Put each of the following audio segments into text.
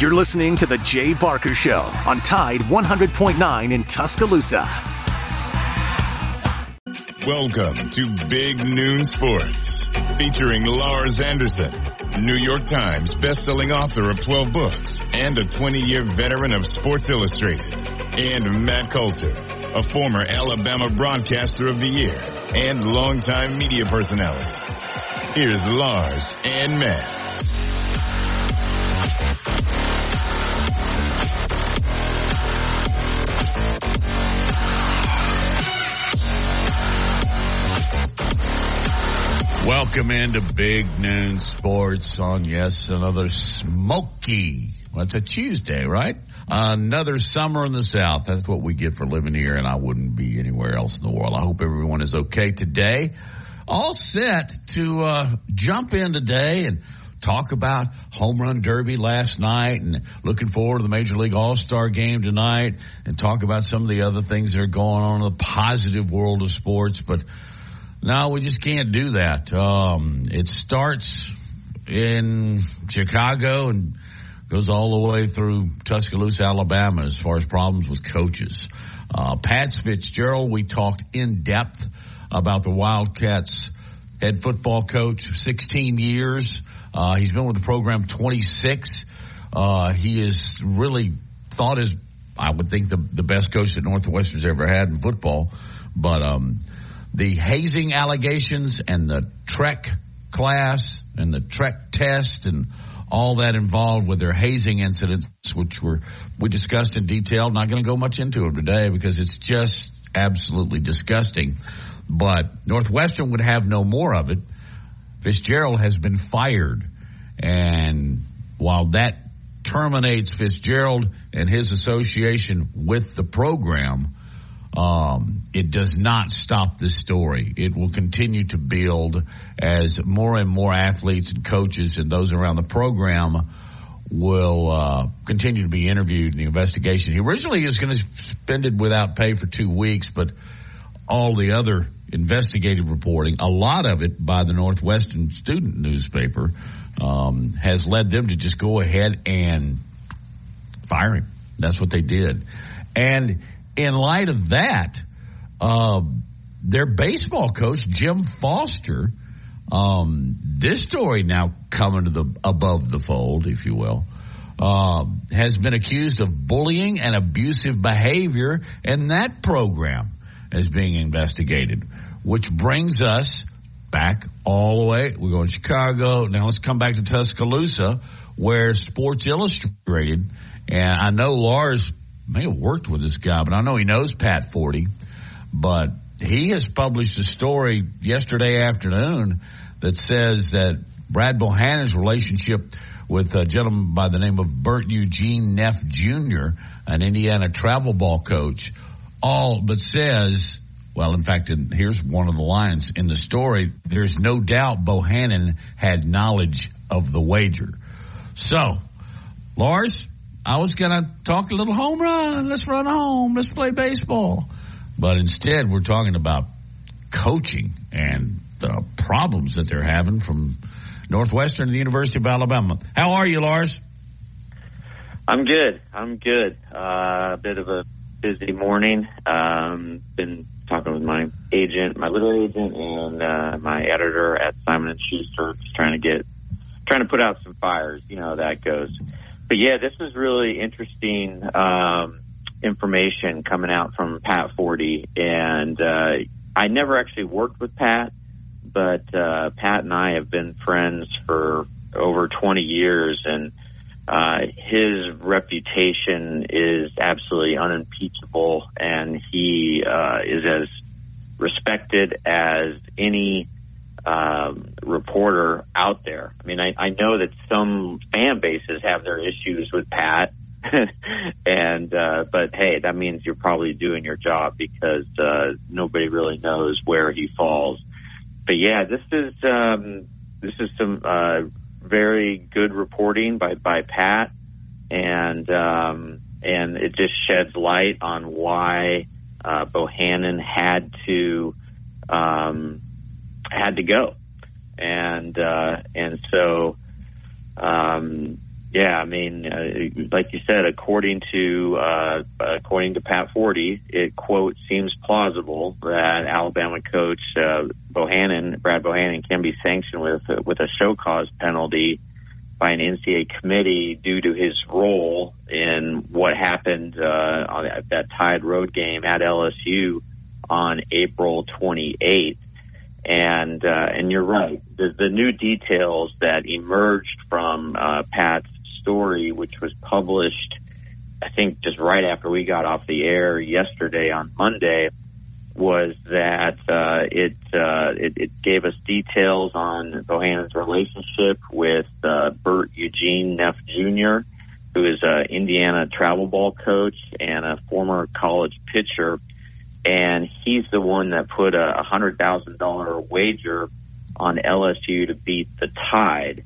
You're listening to The Jay Barker Show on Tide 100.9 in Tuscaloosa. Welcome to Big Noon Sports, featuring Lars Anderson, New York Times bestselling author of 12 books and a 20-year veteran of Sports Illustrated, and Matt Coulter, a former Alabama Broadcaster of the Year and longtime media personality. Here's Lars and Matt. Welcome into Big Noon Sports on, yes, another smoky, well, it's a Tuesday, right? Another summer in the South. That's what we get for living here, and I wouldn't be anywhere else in the world. I hope everyone is okay today. All set to uh, jump in today and talk about home run derby last night and looking forward to the Major League All Star game tonight and talk about some of the other things that are going on in the positive world of sports. But no, we just can't do that. Um, it starts in Chicago and goes all the way through Tuscaloosa, Alabama, as far as problems with coaches. Uh, Pat Fitzgerald, we talked in depth about the Wildcats head football coach, 16 years. Uh, he's been with the program 26. Uh, he is really thought as, I would think, the, the best coach that Northwestern's ever had in football. But, um, the hazing allegations and the Trek class and the Trek test and all that involved with their hazing incidents, which were we discussed in detail. Not going to go much into it today because it's just absolutely disgusting. But Northwestern would have no more of it. Fitzgerald has been fired, and while that terminates Fitzgerald and his association with the program, um, it does not stop this story. It will continue to build as more and more athletes and coaches and those around the program will uh, continue to be interviewed in the investigation. He originally was going to spend it without pay for two weeks, but all the other investigative reporting, a lot of it by the Northwestern student newspaper, um, has led them to just go ahead and fire him. That's what they did. And in light of that, uh, their baseball coach, Jim Foster, um, this story now coming to the above the fold, if you will, uh, has been accused of bullying and abusive behavior, and that program is being investigated, which brings us back all the way. We're going to Chicago. Now let's come back to Tuscaloosa, where Sports Illustrated, and I know Lars may have worked with this guy, but I know he knows Pat Forde. But he has published a story yesterday afternoon that says that Brad Bohannon's relationship with a gentleman by the name of Bert Eugene Neff Jr., an Indiana travel ball coach, all but says, well, in fact, here's one of the lines in the story. There's no doubt Bohannon had knowledge of the wager. So, Lars, I was going to talk a little home run. Let's run home. Let's play baseball. But instead, we're talking about coaching and the problems that they're having from Northwestern to the University of Alabama. How are you, Lars? I'm good. I'm good. Uh, a bit of a busy morning. Um, been talking with my agent, my little agent, and uh, my editor at Simon and Schuster, just trying to get, trying to put out some fires. You know how that goes but yeah, this is really interesting um, information coming out from Pat Forde, and uh, I never actually worked with Pat, but uh, Pat and I have been friends for over 20 years, and uh, his reputation is absolutely unimpeachable, and he uh, is as respected as any um, reporter out there. I mean, I, I know that some fan bases have their issues with Pat, and uh, but hey, that means you're probably doing your job because uh, nobody really knows where he falls. But yeah, this is um, this is some uh, very good reporting by by Pat, and um, and it just sheds light on why uh, Bohannon had to um, had to go, and uh, and so um, Yeah, I mean, uh, like you said, according to uh, according to Pat Forde, it quote seems plausible that Alabama coach uh, Bohannon, Brad Bohannon, can be sanctioned with with a show cause penalty by an NCAA committee due to his role in what happened uh, on that, that Tide Road game at LSU on April 28th. And uh, and you're right. The, the new details that emerged from uh, Pat's story, which was published, I think, just right after we got off the air yesterday on Monday, was that uh, it, uh, it, it gave us details on Bohannon's relationship with uh, Bert Eugene Neff Jr., who is an Indiana travel ball coach and a former college pitcher, and he's the one that put a hundred thousand dollar wager on LSU to beat the Tide,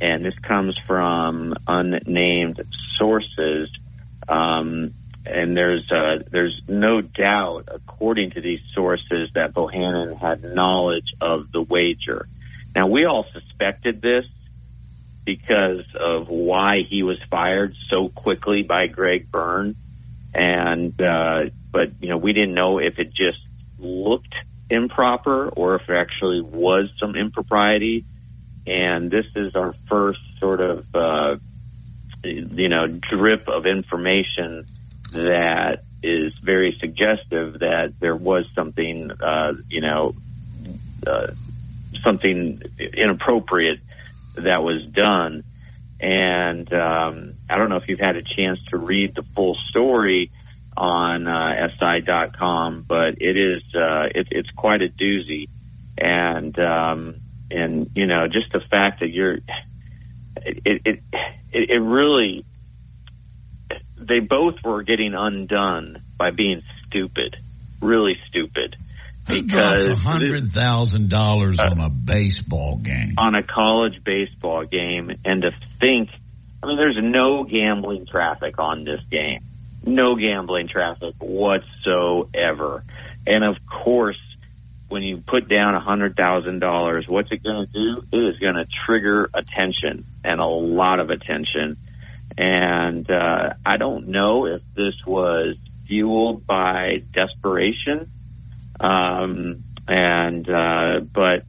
and this comes from unnamed sources. Um, and there's uh, there's no doubt, according to these sources, that Bohannon had knowledge of the wager. Now we all suspected this because of why he was fired so quickly by Greg Byrne, and uh, but you know we didn't know if it just looked improper or if there actually was some impropriety. And this is our first sort of uh, you know drip of information that is very suggestive that there was something, uh, you know, uh, something inappropriate that was done. And um, I don't know if you've had a chance to read the full story on uh, SI.com, but it is uh, it, it's quite a doozy. And um, and you know, just the fact that you're it it it, it really they both were getting undone by being stupid, really stupid. Who drops a hundred thousand dollars on a baseball game? On a college baseball game, and to think, I mean, there's no gambling traffic on this game, no gambling traffic whatsoever, and of course, when you put down a hundred thousand dollars, what's it going to do? It is going to trigger attention and a lot of attention and uh, I don't know if this was fueled by desperation. Um, and uh, but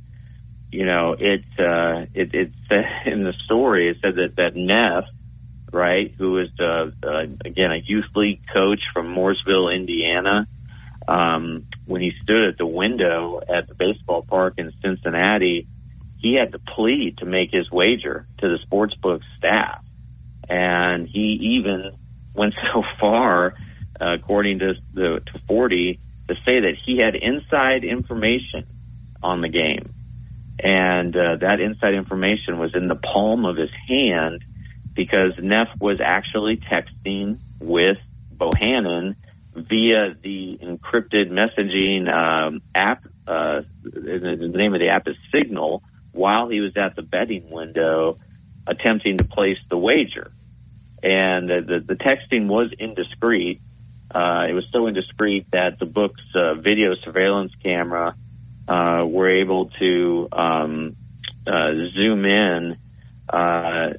you know, it uh, it it said in the story it said that that Neff, right, who is uh, uh, again a youth league coach from Mooresville, Indiana. Um, when he stood at the window at the baseball park in Cincinnati, he had to plead to make his wager to the sportsbook staff and he even went so far, uh, according to the to Forde, to say that he had inside information on the game, and uh, that inside information was in the palm of his hand because Neff was actually texting with Bohannon via the encrypted messaging um, app. Uh, the name of the app is Signal. While he was at the betting window, attempting to place the wager. And the, the, the texting was indiscreet. Uh, it was so indiscreet that the book's uh, video surveillance camera uh, were able to um, uh, zoom in. Uh,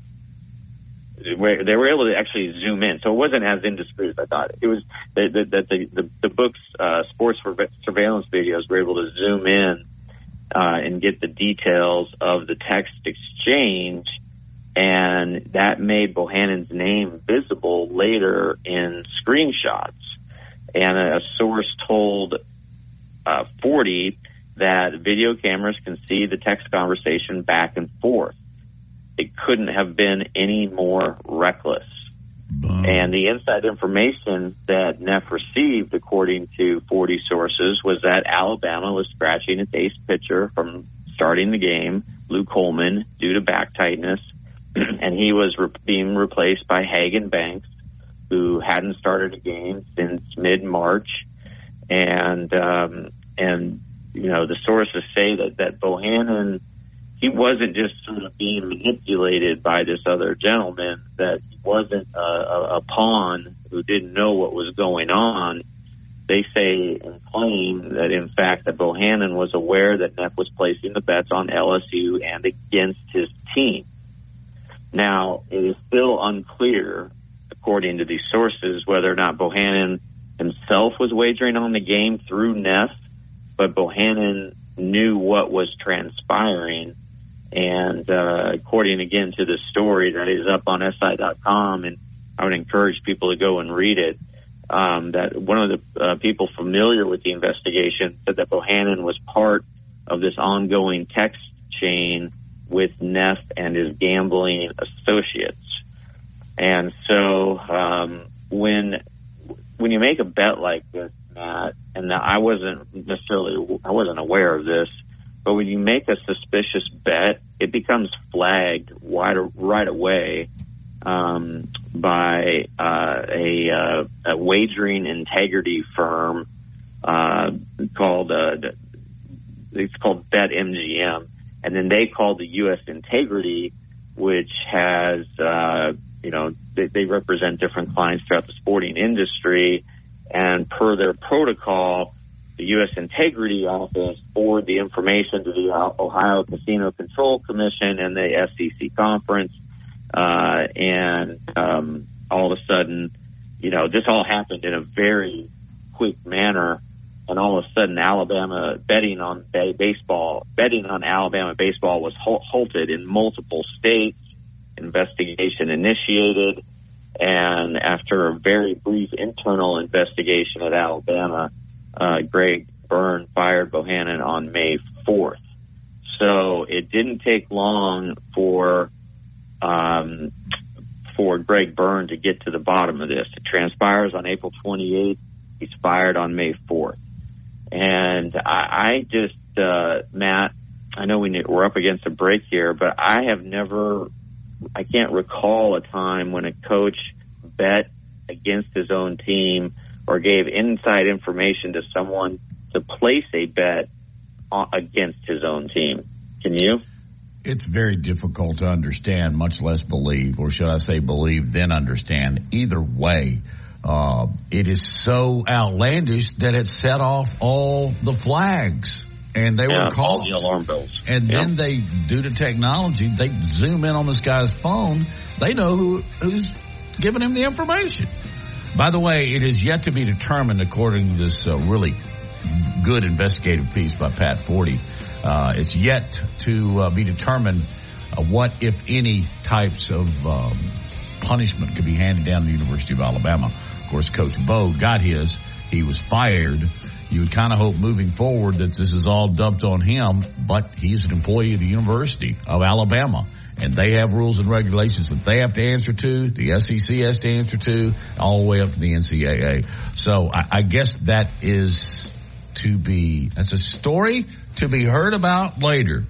they were able to actually zoom in, so it wasn't as indiscreet as I thought. It was that the, the, the, the book's uh, sports surveillance videos were able to zoom in uh, and get the details of the text exchange and that made Bohannon's name visible later in screenshots. And a source told uh, Forde that video cameras can see the text conversation back and forth. It couldn't have been any more reckless. And the inside information that Neff received, according to Forde sources, was that Alabama was scratching its ace pitcher from starting the game, Luke Holman, due to back tightness and he was re- being replaced by Hagan Banks, who hadn't started a game since mid March, and um, and you know the sources say that that Bohannon he wasn't just sort of being manipulated by this other gentleman that he wasn't a, a, a pawn who didn't know what was going on. They say and claim that in fact that Bohannon was aware that Neff was placing the bets on LSU and against his team Now, it is still unclear, according to these sources, whether or not Bohannon himself was wagering on the game through Neff, but Bohannon knew what was transpiring. And uh, according again to the story that is up on SI.com, and I would encourage people to go and read it. Um, that one of the uh, people familiar with the investigation said that Bohannon was part of this ongoing text chain with Neff and his gambling associates. And so um, when when you make a bet like this, Matt, and I wasn't necessarily I wasn't aware of this, but when you make a suspicious bet, it becomes flagged right right away um, by uh, a, uh, a, wagering integrity firm uh, called uh, it's called Bet MGM, and then they called the U.S. Integrity, which has uh, you know they, they represent different clients throughout the sporting industry, and per their protocol, the U.S. Integrity Office forward the information to the Ohio Casino Control Commission and the SEC conference uh, and um, all of a sudden, you know, this all happened in a very quick manner. And all of a sudden, Alabama betting on baseball, betting on Alabama baseball was halted in multiple states. Investigation initiated. And after a very brief internal investigation at Alabama, uh, Greg Byrne fired Bohannon on May 4th. So it didn't take long for um, for Greg Byrne to get to the bottom of this. It transpires on April 28th. He's fired on May 4th. And I, I just, uh, Matt, I know we, we're up against a break here, but I have never, I can't recall a time when a coach bet against his own team or gave inside information to someone to place a bet against his own team. Can you? it's very difficult to understand, much less believe, or should I say believe, then understand. Either way, uh, it is so outlandish that it set off all the flags. And they yeah, were called. the alarm bells. And yeah. then they, due to technology, they zoom in on this guy's phone. They know who, who's giving him the information. By the way, it is yet to be determined, according to this uh, really good investigative piece by Pat Forde, uh, it's yet to uh, be determined uh, what, if any, types of um, punishment could be handed down to the University of Alabama. Of course, Coach Bo got his. He was fired. You would kind of hope moving forward that this is all dumped on him, but he's an employee of the University of Alabama and they have rules and regulations that they have to answer to. The SEC has to answer to, all the way up to the NCAA. So I, I guess that is to be, that's a story to be heard about later.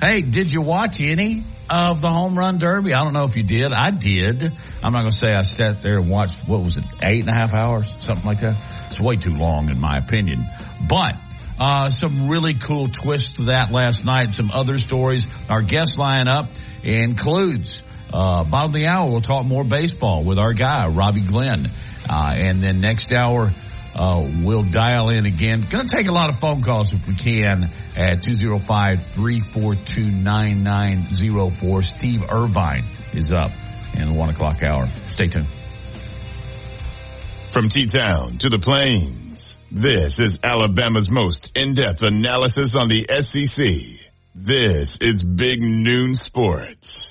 Hey, did you watch any of the home run derby? I don't know if you did. I did. I'm not going to say I sat there and watched, what was it, eight and a half hours? Something like that. It's way too long in my opinion. But, uh, some really cool twists to that last night. Some other stories. Our guest lineup includes, uh, bottom of the hour, we'll talk more baseball with our guy, Robbie Glenn. Uh, and then next hour, uh, we'll dial in again. Going to take a lot of phone calls if we can at 205-342-9904. Steve Irvine is up in the one o'clock hour. Stay tuned. From T-Town to the Plains, this is Alabama's most in-depth analysis on the SEC. This is Big Noon Sports.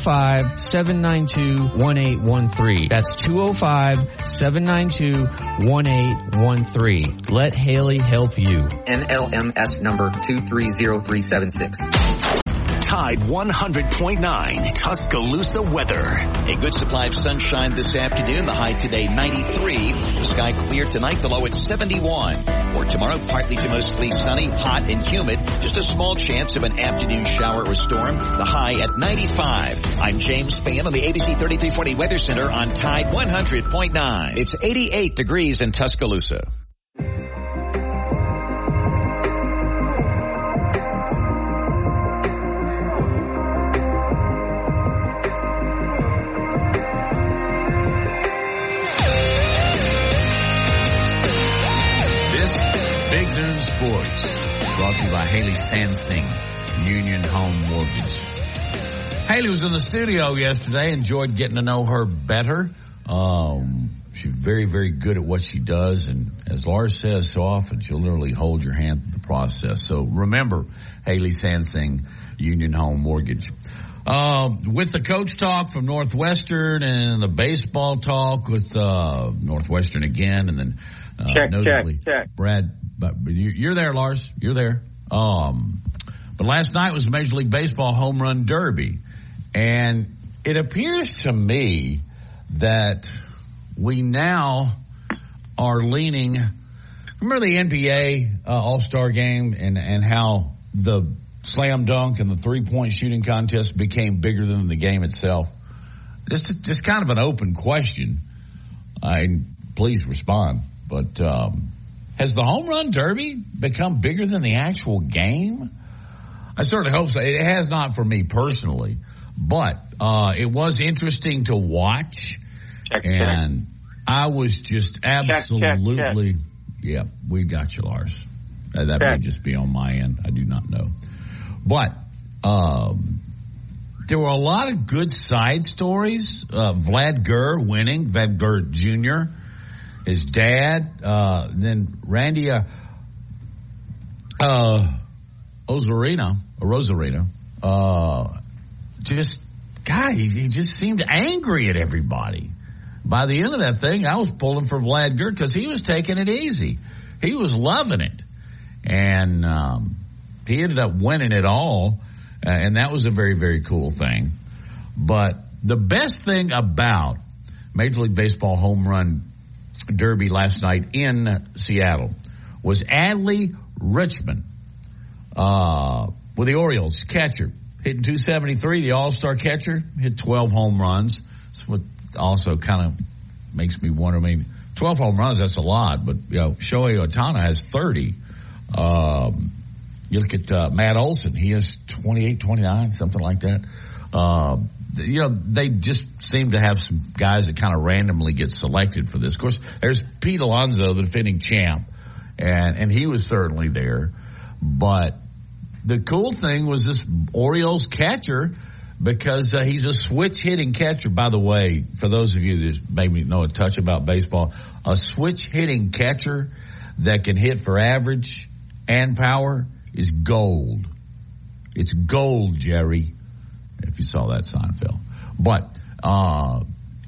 205-792-1813. That's 205-792-1813. Let Haley help you. NMLS number 230376. Tide 100.9 Tuscaloosa weather. A good supply of sunshine this afternoon. The high today 93. The sky clear tonight. The low at 71. For tomorrow, partly to mostly sunny, hot and humid. Just a small chance of an afternoon shower or storm. The high at 95. I'm James Spann on the ABC 3340 Weather Center on Tide 100.9. It's 88 degrees in Tuscaloosa. Brought to you by Haley Sansing, Union Home Mortgage. Haley was in the studio yesterday. Enjoyed getting to know her better. Um, she's very, very good at what she does, and as Lars says so often, she'll literally hold your hand through the process. So remember, Haley Sansing, Union Home Mortgage. Uh, with the coach talk from Northwestern and the baseball talk with uh, Northwestern again, and then uh, Check, notably check, check. Brad. But but you- you're there, Lars. You're there. Um, but last night was the Major League Baseball home run derby, and it appears to me that we now are leaning. Remember the NBA uh, All Star Game and and how the slam dunk and the three point shooting contest became bigger than the game itself. Just just kind of an open question. I please respond. But um, has the home run derby become bigger than the actual game? I certainly hope so. It has not for me personally, but uh, it was interesting to watch, Check, check. and I was just check, absolutely. Yeah, we got you, Lars. Uh, that may just be on my end. I do not know, but um, there were a lot of good side stories. Uh, Vlad Gurr winning, Vlad Gurr Jr., his dad, uh, then Randy uh, uh, Ozarena, or Rosarena, uh, just, God, he, he just seemed angry at everybody. By the end of that thing, I was pulling for Vlad Gurr because he was taking it easy. He was loving it. And um, he ended up winning it all. Uh, and that was a very, very cool thing. But the best thing about Major League Baseball home run derby last night in Seattle was Adley Rutschman uh, with the Orioles catcher hitting 273. The All Star catcher hit 12 home runs. That's what also kind of makes me wonder. I mean, 12 home runs that's a lot, but you know, Shohei Ohtani has 30. Um, you look at uh, Matt Olson; he has 28, 29, something like that. Um, you know, they just seem to have some guys that kind of randomly get selected for this. Of course, there's Pete Alonso, the defending champ, and and he was certainly there. But the cool thing was this Orioles catcher because uh, he's a switch hitting catcher. By the way, for those of you that maybe know a touch about baseball, a switch hitting catcher that can hit for average and power is gold. It's gold, Jerry. If you saw that Seinfeld, but uh,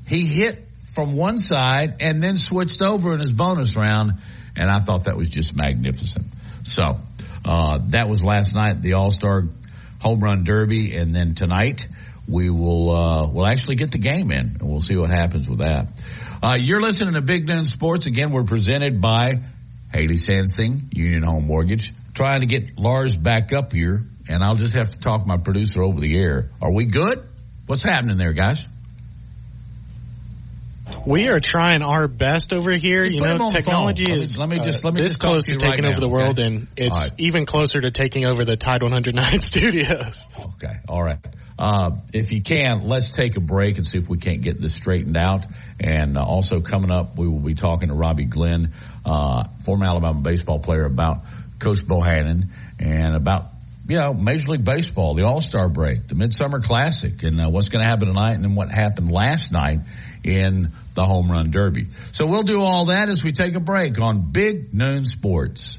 he hit from one side and then switched over in his bonus round, and I thought that was just magnificent. So uh, that was last night, the All Star Home Run Derby, and then tonight we will uh, we'll actually get the game in, and we'll see what happens with that. Uh, you're listening to Big Noon Sports. Again, we're presented by Haley Sansing, Union Home Mortgage. Trying to get Lars back up here, and I'll just have to talk my producer over the air. Are we good? What's happening there, guys? We are trying our best over here. Just you know, technology phone. Let me- is let me just- uh, let me this just talk close to to taking right over now, the world, okay? and it's right. even closer to taking over the Tide 109 studios. Okay. All right. Uh, if you can, let's take a break and see if we can't get this straightened out. And uh, also coming up, we will be talking to Robbie Glenn, uh, former Alabama baseball player, about Coach Bohannon and about you know Major League Baseball, the All Star break, the Midsummer Classic, and uh, what's going to happen tonight, and then what happened last night in the Home Run Derby. So we'll do all that as we take a break on Big Noon Sports.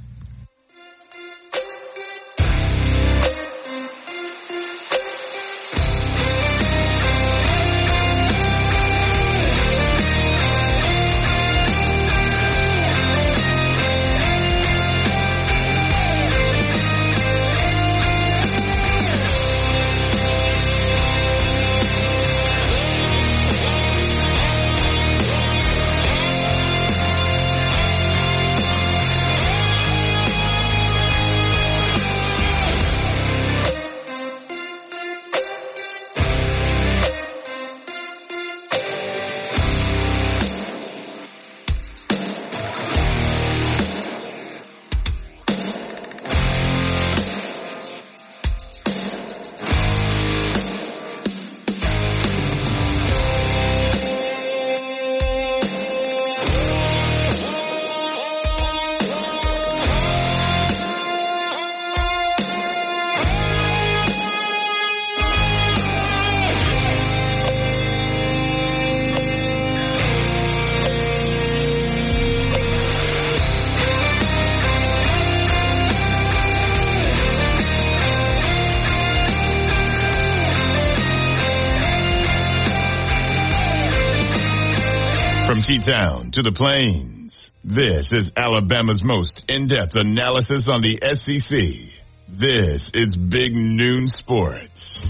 T-Town to the plains, this is Alabama's most in-depth analysis on the SEC. This is Big Noon Sports.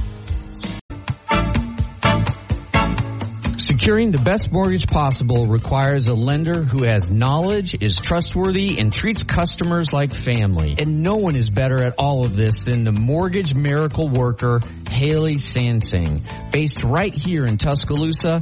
Securing the best mortgage possible requires a lender who has knowledge, is trustworthy, and treats customers like family. And no one is better at all of this than the mortgage miracle worker, Haley Sansing. Based right here in Tuscaloosa,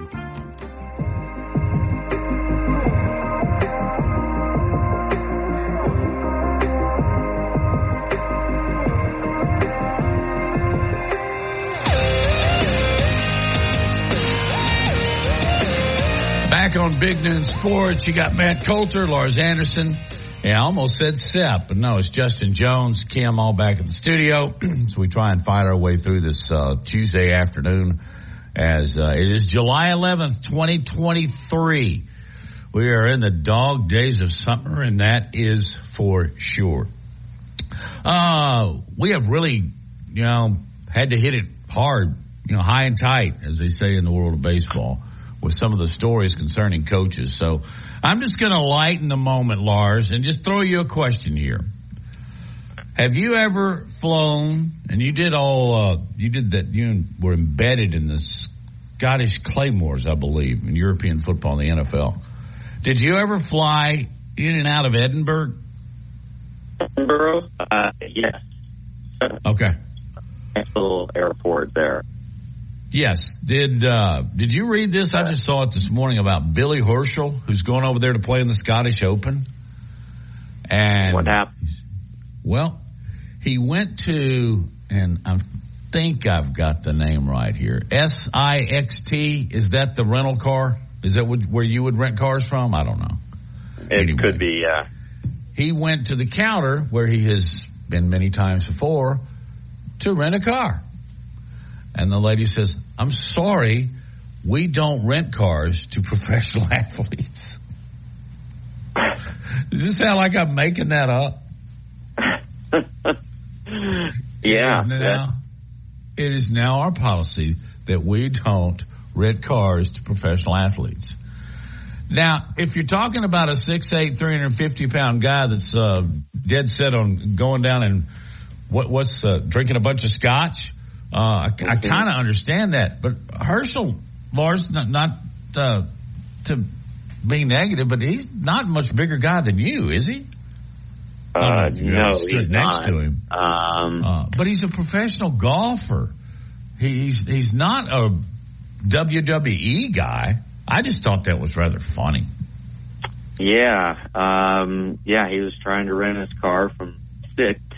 Back on Big Noon Sports, you got Matt Coulter, Lars Anderson. Yeah, I almost said Sep, but no, it's Justin Jones, Kim all back in the studio. so we try and fight our way through this uh, Tuesday afternoon as uh, it is July 11th, 2023. We are in the dog days of summer, and that is for sure. Uh, we have really, you know, had to hit it hard, you know, high and tight, as they say in the world of baseball with some of the stories concerning coaches. So I'm just going to lighten the moment, Lars, and just throw you a question here. Have you ever flown, and you did all, uh, you did that, you were embedded in the Scottish Claymores, I believe, in European football in the NFL. Did you ever fly in and out of Edinburgh? Edinburgh? Uh, yes. Okay. Little airport there. Yes. Did uh, did you read this? I just saw it this morning about Billy Horschel, who's going over there to play in the Scottish Open. And what happened? Well, he went to, and I think I've got the name right here. S I X T. Is that the rental car? Is that where you would rent cars from? I don't know. It anyway, could be. Yeah. He went to the counter where he has been many times before to rent a car. And the lady says, I'm sorry, we don't rent cars to professional athletes. Does this sound like I'm making that up? yeah. Now, it is now our policy that we don't rent cars to professional athletes. Now, if you're talking about a 6'8", 350 pound guy that's uh, dead set on going down and what, what's uh, drinking a bunch of scotch, uh, I, I kind of understand that, but Horschel Lars, not, not uh, to be negative, but he's not much bigger guy than you, is he? Uh, no, stood next not. to him. Um, uh, but he's a professional golfer. He's he's not a WWE guy. I just thought that was rather funny. Yeah, um, yeah, he was trying to rent his car from Sixt,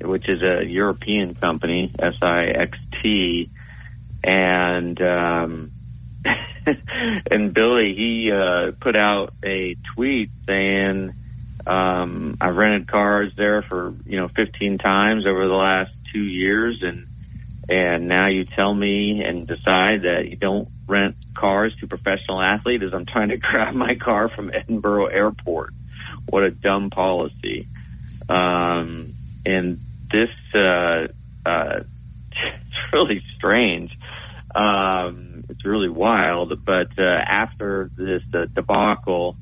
which is a European company, S-I-X-T. And, um, and Billy, he, uh, put out a tweet saying, um, I've rented cars there for, you know, 15 times over the last two years. And, and now you tell me and decide that you don't rent cars to professional athletes as I'm trying to grab my car from Edinburgh airport. What a dumb policy. Um, and this uh, uh, it's really strange. Um, it's really wild. But uh, after this uh, debacle,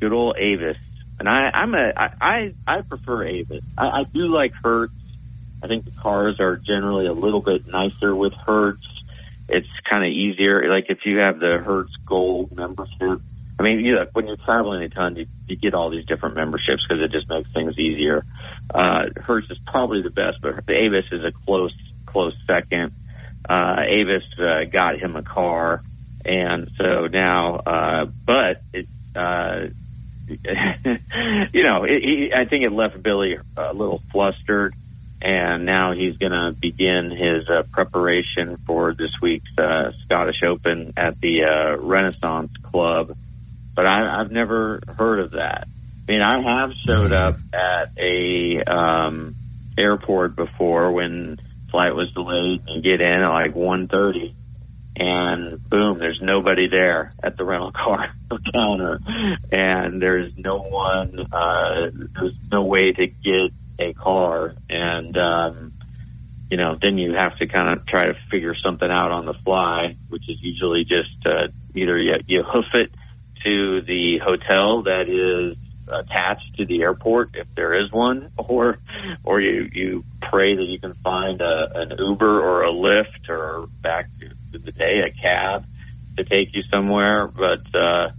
good old Avis, and I, I'm a I I, I prefer Avis. I, I do like Hertz. I think the cars are generally a little bit nicer with Hertz. It's kind of easier. Like if you have the Hertz Gold membership, I mean, you know, when you're traveling a ton, you, you get all these different memberships because it just makes things easier. Uh, Hertz is probably the best, but Avis is a close, close second. Uh, Avis, uh, got him a car. And so now, uh, but it, uh, you know, it, he, I think it left Billy a little flustered and now he's going to begin his uh, preparation for this week's uh, Scottish Open at the uh, Renaissance Club but I, I've never heard of that. I mean, I have showed up at a um, airport before when flight was delayed and get in at like 1.30 and boom, there's nobody there at the rental car counter. And there's no one, uh, there's no way to get a car. And, um, you know, then you have to kind of try to figure something out on the fly, which is usually just, uh, either you, you hoof it to the hotel that is attached to the airport if there is one, or or you you pray that you can find a, an Uber or a Lyft or back to the day a cab to take you somewhere. But uh,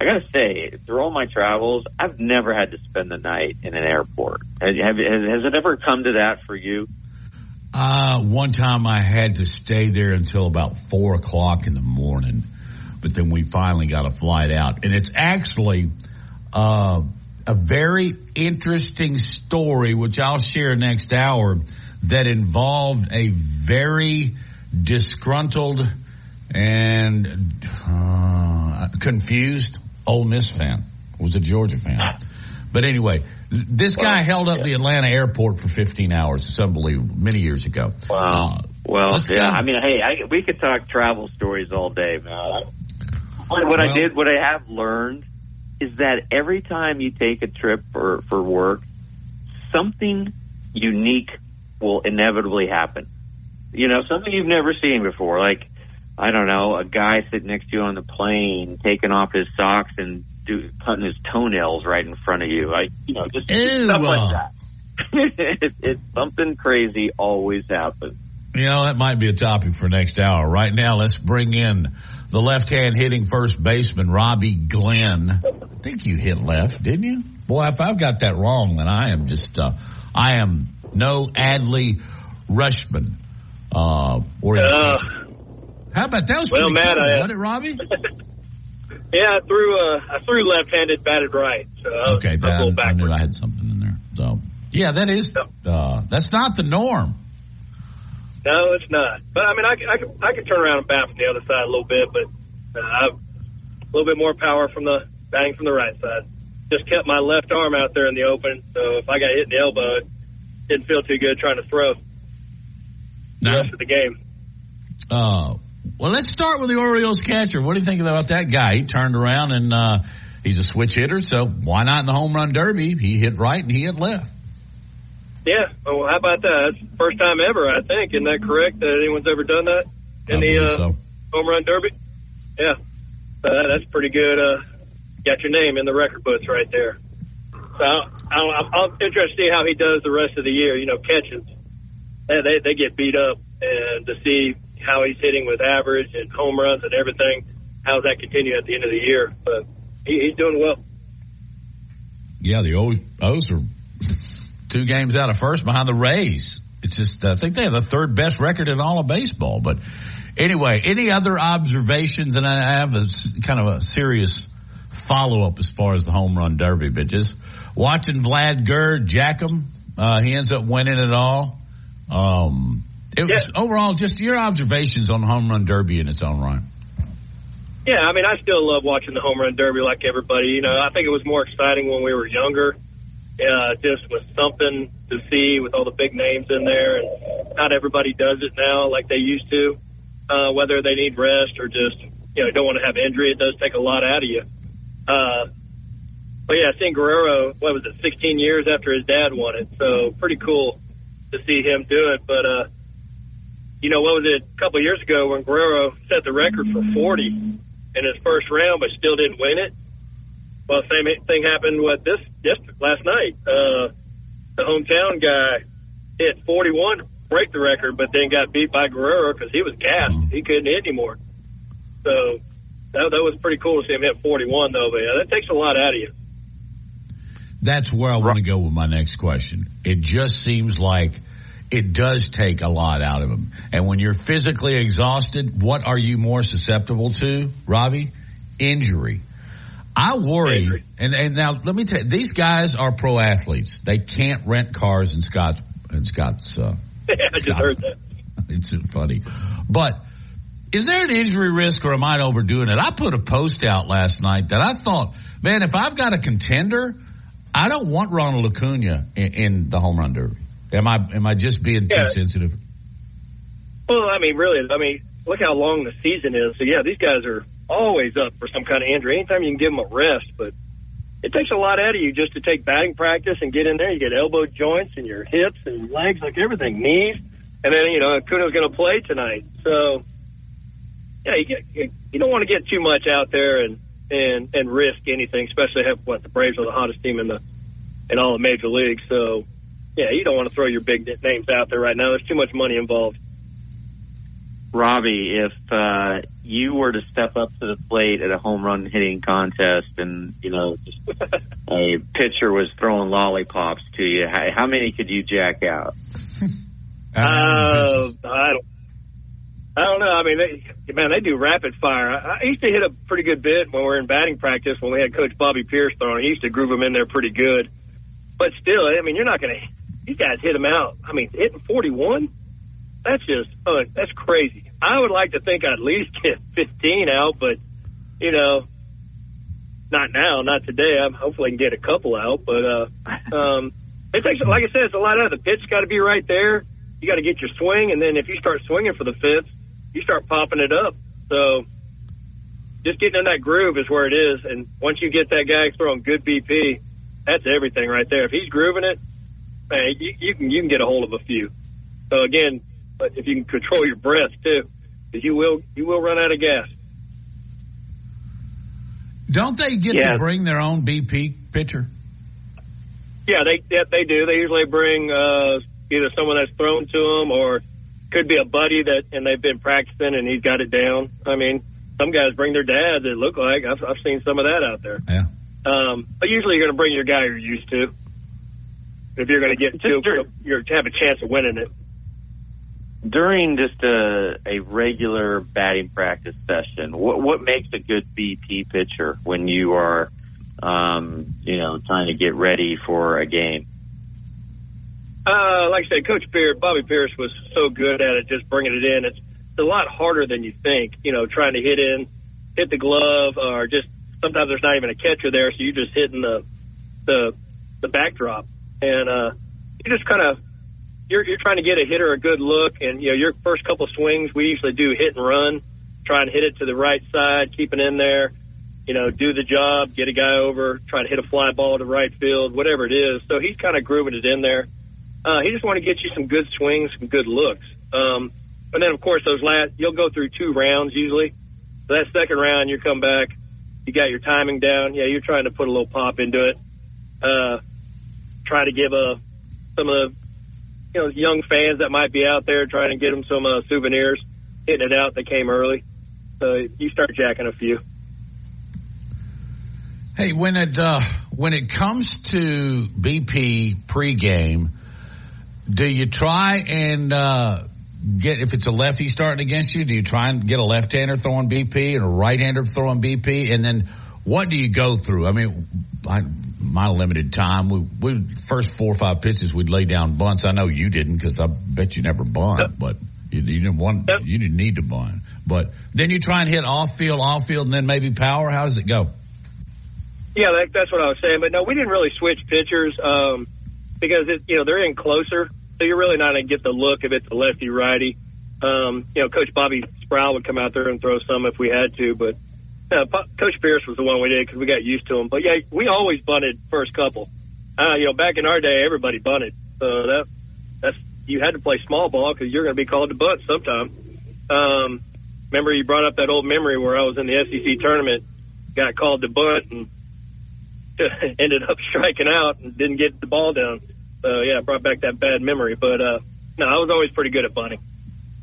I gotta say, through all my travels, I've never had to spend the night in an airport. Have, have, has it ever come to that for you? Uh, one time I had to stay there until about four o'clock in the morning, but then we finally got a flight out, and it's actually uh, a very interesting story, which I'll share next hour, that involved a very disgruntled and uh, confused Ole Miss fan. Was a Georgia fan. But anyway, this guy held up the Atlanta airport for 15 hours. It's unbelievable. Many years ago. Wow. Uh, well, yeah. I mean, hey, I, we could talk travel stories all day, man. What, what well, I did, what I have learned is that every time you take a trip for, for work, something unique will inevitably happen. You know, something you've never seen before. Like, I don't know, a guy sitting next to you on the plane, taking off his socks and do, cutting his toenails right in front of you. Like, you know, just Ew. stuff like that. it, it's something crazy always happens. You know, that might be a topic for next hour. Right now, let's bring in the left hand hitting first baseman, Robbie Glenn. I think you hit left, didn't you? Boy, if I've got that wrong, then I am just, uh, I am no Adley Rutschman. Uh, or uh, how about that? Was well, Matt, I, wasn't it, Robbie? yeah, I threw, uh, I threw left-handed, batted right. So okay, that, I knew I had something in there. So yeah, that is, uh, that's not the norm. No, it's not. But I mean, I, I can I can turn around and bat from the other side a little bit, but uh, a little bit more power from the batting from the right side. Just kept my left arm out there in the open, so if I got hit in the elbow, it didn't feel too good trying to throw the rest of the game. Uh, well, let's start with the Orioles catcher. What do you think about that guy? He turned around and uh, he's a switch hitter, so why not in the home run derby? He hit right and he hit left. Yeah. Well, how about that? That's first time ever, I think. Isn't that correct? That anyone's ever done that in the uh, so. home run derby? Yeah. Uh, that's pretty good. Uh, got your name in the record books right there. So I, I'm, I'm interested to see how he does the rest of the year. You know, catches. They, they they get beat up, and to see how he's hitting with average and home runs and everything, how does that continue at the end of the year? But he, he's doing well. Yeah, the O's are two games out of first behind the Rays. It's just, I think they have the third best record in all of baseball. But anyway, any other observations? And I have a kind of a serious follow up as far as the home run derby, but just watching Vlad Guer jack him, uh, he ends up winning it all. Um, it was yeah. overall just your observations on the home run derby in its own right. Yeah, I mean, I still love watching the home run derby like everybody. You know, I think it was more exciting when we were younger uh, just was something to see with all the big names in there, and not everybody does it now like they used to. Uh, whether they need rest or just you know don't want to have injury, it does take a lot out of you. Uh, but yeah, seeing Guerrero, what was it, 16 years after his dad won it, so pretty cool to see him do it. But uh, you know, what was it a couple years ago when Guerrero set the record for 40 in his first round, but still didn't win it? Well, same thing happened with this just last night. Uh, the hometown guy hit 41 to break the record, but then got beat by Guerrero because he was gassed. He couldn't hit anymore. So that, that was pretty cool to see him hit 41, though. But yeah, that takes a lot out of you. That's where I want to go with my next question. It just seems like it does take a lot out of him. And when you're physically exhausted, what are you more susceptible to, Robbie? Injury. I worry, and, and now let me tell you, these guys are pro athletes. They can't rent cars in Scott's in Scott's. Uh, yeah, I just heard that. It's funny, but is there an injury risk, or am I overdoing it? I put a post out last night that I thought, man, if I've got a contender, I don't want Ronald Acuna in, in the home run derby. Am I am I just being too sensitive? Well, I mean, really, I mean, look how long the season is. So yeah, these guys are always up for some kind of injury. Anytime you can give them a rest, but it takes a lot out of you just to take batting practice and get in there. You get elbow joints and your hips and legs, like everything, knees, and then you know Acuna's going to play tonight. So yeah, you get you don't want to get too much out there and and and risk anything, especially have what the Braves are the hottest team in the in all the Major leagues. So yeah, you don't want to throw your big names out there right now. There's too much money involved. Robbie, if uh, you were to step up to the plate at a home run hitting contest, and you know, just a pitcher was throwing lollipops to you, how, how many could you jack out? Uh, I don't. I don't know. I mean, they, man, they do rapid fire. I, I used to hit a pretty good bit when we were in batting practice when we had Coach Bobby Pierce throwing. He used to groove them in there pretty good. But still, I mean, you're not going to. These guys hit them out. I mean, hitting 41. That's just uh, that's crazy. I would like to think I'd at least get 15 out, but you know, not now, not today. I'm hopefully I can get a couple out, but uh, um, it takes, like I said, it's a lot out. The pitch got to be right there. You got to get your swing, and then if you start swinging for the fence, you start popping it up. So just getting in that groove is where it is. And once you get that guy throwing good BP, that's everything right there. If he's grooving it, man, you, you can you can get a hold of a few. So again, but if you can control your breath too, because you will you will run out of gas. Don't they get Yeah. to bring their own BP pitcher? Yeah, they yeah, they do. They usually bring uh, either someone that's thrown to them or could be a buddy that and they've been practicing and he's got it down. I mean, some guys bring their dads. It look like I've, I've seen some of that out there. Yeah. Um, but usually you're going to bring your guy you're used to. If you're going to get to, you're to have a chance of winning it. During just a, a regular batting practice session, what what makes a good BP pitcher when you are, um, you know, trying to get ready for a game? Uh, like I said, Coach Pierce, Bobby Pierce was so good at it, just bringing it in. It's, it's a lot harder than you think. You know, trying to hit in, hit the glove, or just sometimes there's not even a catcher there, so you're just hitting the the the backdrop, and uh, you just kind of you're you're trying to get a hitter a good look, and you know your first couple swings we usually do hit and run, try and hit it to the right side, keep it in there. You know, do the job, get a guy over, try to hit a fly ball to right field, whatever it is. So he's kind of grooving it in there. Uh, he just want to get you some good swings, some good looks. Um, and then of course those last, you'll go through two rounds usually. So that second round, you come back, you got your timing down. Yeah, you're trying to put a little pop into it. Uh, try to give a some of the you know young fans that might be out there trying to get them some uh, souvenirs, hitting it out. They came early, so you start jacking a few. Hey, when it uh, when it comes to BP pregame, do you try and uh, get if it's a lefty starting against you? Do you try and get a left-hander throwing BP and a right-hander throwing BP, and then what do you go through? I mean, I, my limited time, we, we first four or five pitches we'd lay down bunts. I know you didn't because I bet you never bunt, but you, you didn't want you didn't need to bunt. But then you try and hit off field, off field, and then maybe power. How does it go? Yeah, that, that's what I was saying. But no, we didn't really switch pitchers um, because it, you know they're in closer, so you're really not going to get the look if it's a lefty righty. Um, you know, Coach Bobby Sproul would come out there and throw some if we had to, but Po- Coach Pierce was the one we did because we got used to him. But yeah, we always bunted first couple. Uh, you know, back in our day, everybody bunted, so that that's you had to play small ball because you're going to be called to bunt sometime. Um, remember, you brought up that old memory where I was in the SEC tournament, got called to bunt, and ended up striking out and didn't get the ball down. So yeah, brought back that bad memory. But uh, no, I was always pretty good at bunting.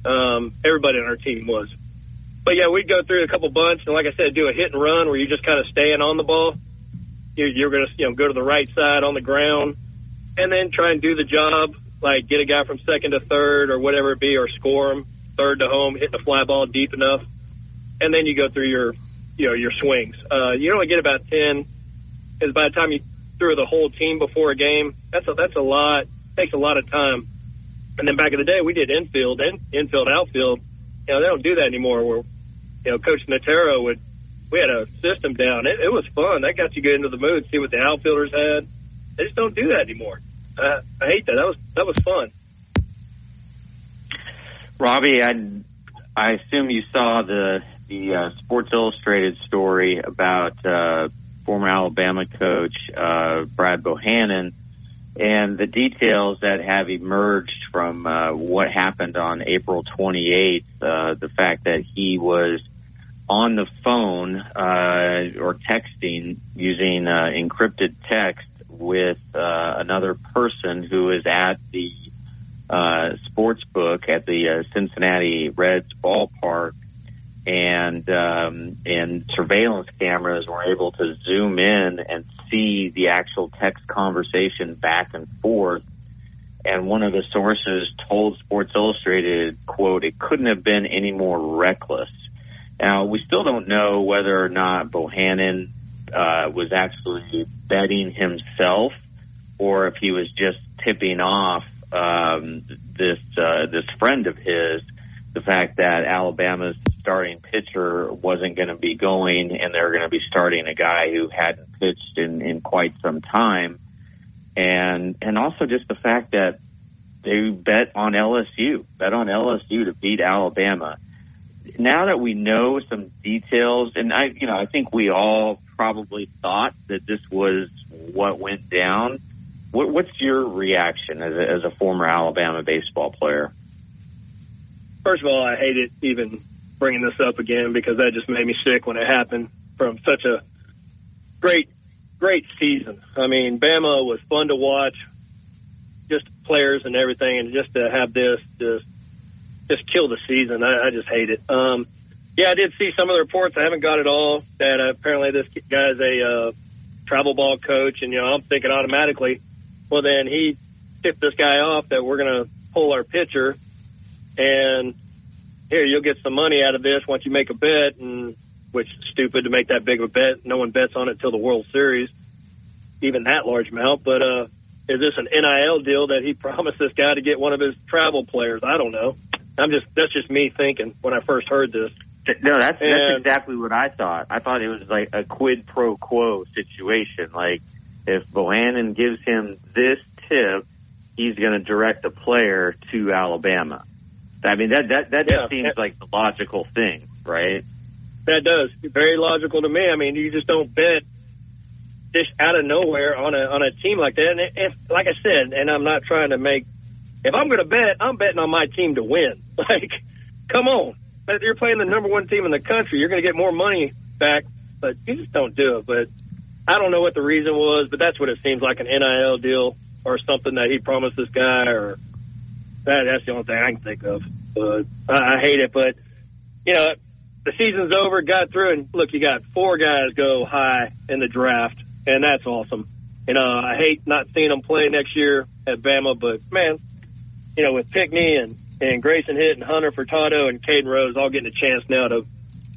Um, everybody on our team was. But yeah, we'd go through a couple bunts, and like I said, do a hit and run where you just kind of staying on the ball. You're, you're going to you know go to the right side on the ground, and then try and do the job, like get a guy from second to third or whatever it be, or score him third to home, hitting the fly ball deep enough, and then you go through your you know your swings. Uh, you only get about ten because by the time you threw the whole team before a game, that's a, that's a lot. Takes a lot of time. And then back in the day, we did infield and infield, outfield. You know, they don't do that anymore. Where you know, Coach Natero would. We had a system down. It, it was fun. That got you good into the mood. See what the outfielders had. They just don't do that anymore. Uh, I hate that. That was that was fun. Robbie, I I assume you saw the the uh, Sports Illustrated story about uh, former Alabama coach uh, Brad Bohannon and the details that have emerged from uh, what happened on April 28th. Uh, the fact that he was on the phone uh, or texting using uh, encrypted text with uh, another person who is at the uh, sports book at the uh, Cincinnati Reds ballpark, and um, and surveillance cameras were able to zoom in and see the actual text conversation back and forth. And one of the sources told Sports Illustrated, "quote It couldn't have been any more reckless." Now we still don't know whether or not Bohannon uh, was actually betting himself, or if he was just tipping off um, this uh, this friend of his the fact that Alabama's starting pitcher wasn't going to be going, and they're going to be starting a guy who hadn't pitched in in quite some time, and and also just the fact that they bet on LSU, bet on LSU to beat Alabama. Now that we know some details, and I, you know, I think we all probably thought that this was what went down. What, what's your reaction as a, as a former Alabama baseball player? First of all, I hate it even bringing this up again because that just made me sick when it happened from such a great, great season. I mean, Bama was fun to watch, just players and everything, and just to have this just just kill the season. I, I just hate it. Um, yeah, I did see some of the reports. I haven't got it all. That uh, apparently this guy's a uh, travel ball coach, and you know I'm thinking automatically, well then he tipped this guy off that we're going to pull our pitcher, and here you'll get some money out of this once you make a bet, and which is stupid to make that big of a bet. No one bets on it until the World Series, even that large amount. But uh, is this an NIL deal that he promised this guy to get one of his travel players? I don't know. I'm just that's just me thinking when I first heard this. No, that's that's exactly what I thought. I thought it was like a quid pro quo situation. Like if Bohannon gives him this tip, he's going to direct the player to Alabama. I mean that that that Yeah. just seems like the logical thing, right? That does very logical to me. I mean, you just don't bet just out of nowhere on a on a team like that. And if, like I said, and I'm not trying to make. If I'm going to bet, I'm betting on my team to win. Like, come on, but you're playing the number one team in the country. You're going to get more money back, but you just don't do it. But I don't know what the reason was, but that's what it seems like an NIL deal or something that he promised this guy, or that, that's the only thing I can think of. But I, I hate it, but you know, the season's over, got through, and look, you got four guys go high in the draft, and that's awesome. You know, I hate not seeing them play next year at Bama, but man, you know, with Pinckney and and Grayson Hitt and Hunter Furtado and Caden Rose all getting a chance now to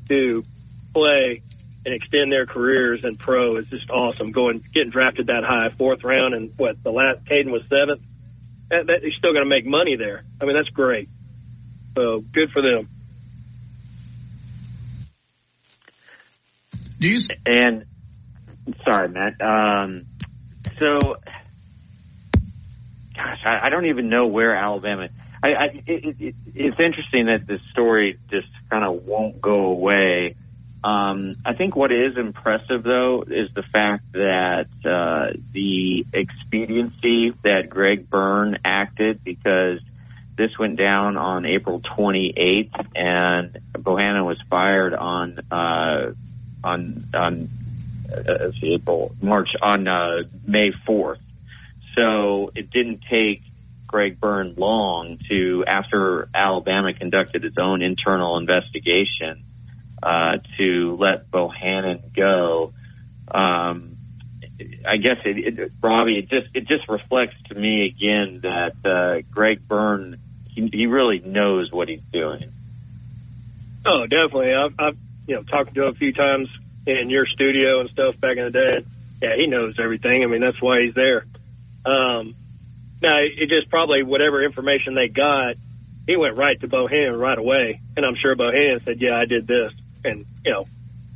to play and extend their careers in pro is just awesome. Going getting drafted that high, fourth round, and what the last Caden was seventh. That, that, he's still going to make money there. I mean, that's great. So good for them. Do you? And sorry, Matt. Um, so, gosh, I, I don't even know where Alabama. I, I it, it, it's interesting that this story just kind of won't go away. Um, I think what is impressive, though, is the fact that uh, the expediency that Greg Byrne acted because this went down on April 28th, and Bohannon was fired on uh, on on uh, April March on uh, May 4th. So it didn't take Greg Byrne long to after Alabama conducted its own internal investigation uh, to let Bohannon go. Um, I guess it, it, Robbie, it just it just reflects to me again that uh, Greg Byrne he, he really knows what he's doing. Oh, definitely. I've, I've you know talked to him a few times in your studio and stuff back in the day. Yeah, he knows everything. I mean, that's why he's there. Um, now it just probably whatever information they got, he went right to Bohannon right away, and I'm sure Bohannon said, "Yeah, I did this," and you know,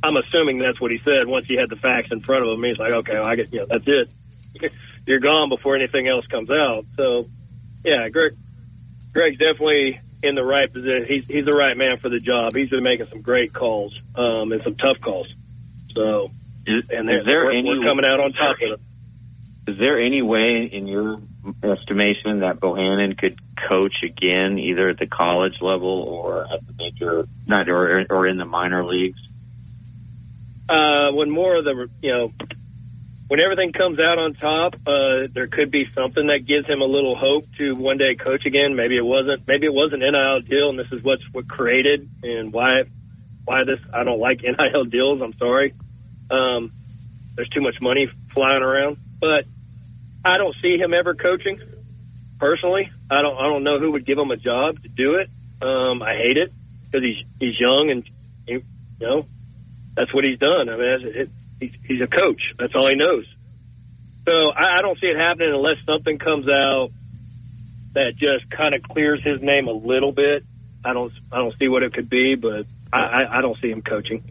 I'm assuming that's what he said once he had the facts in front of him. He's like, "Okay, well, I get, you know, that's it." you're gone before anything else comes out. So, yeah, Greg, Greg's definitely in the right position. He's he's the right man for the job. He's been making some great calls um, and some tough calls. So, is, and is there we're, any we're coming out on top of it. Is there any way, in your estimation, that Bohannon could coach again, either at the college level or at the major, not or or in the minor leagues? Uh, when more of the, you know, when everything comes out on top, uh, there could be something that gives him a little hope to one day coach again. Maybe it wasn't, maybe it was an NIL deal, and this is what's what created and why, why this. I don't like NIL deals. I'm sorry. Um, there's too much money flying around, but I don't see him ever coaching. Personally, I don't. I don't know who would give him a job to do it. Um, I hate it because he's he's young and you know that's what he's done. I mean, it, he's, he's a coach. That's all he knows. So I, I don't see it happening unless something comes out that just kind of clears his name a little bit. I don't. I don't see what it could be, but I, I, I don't see him coaching.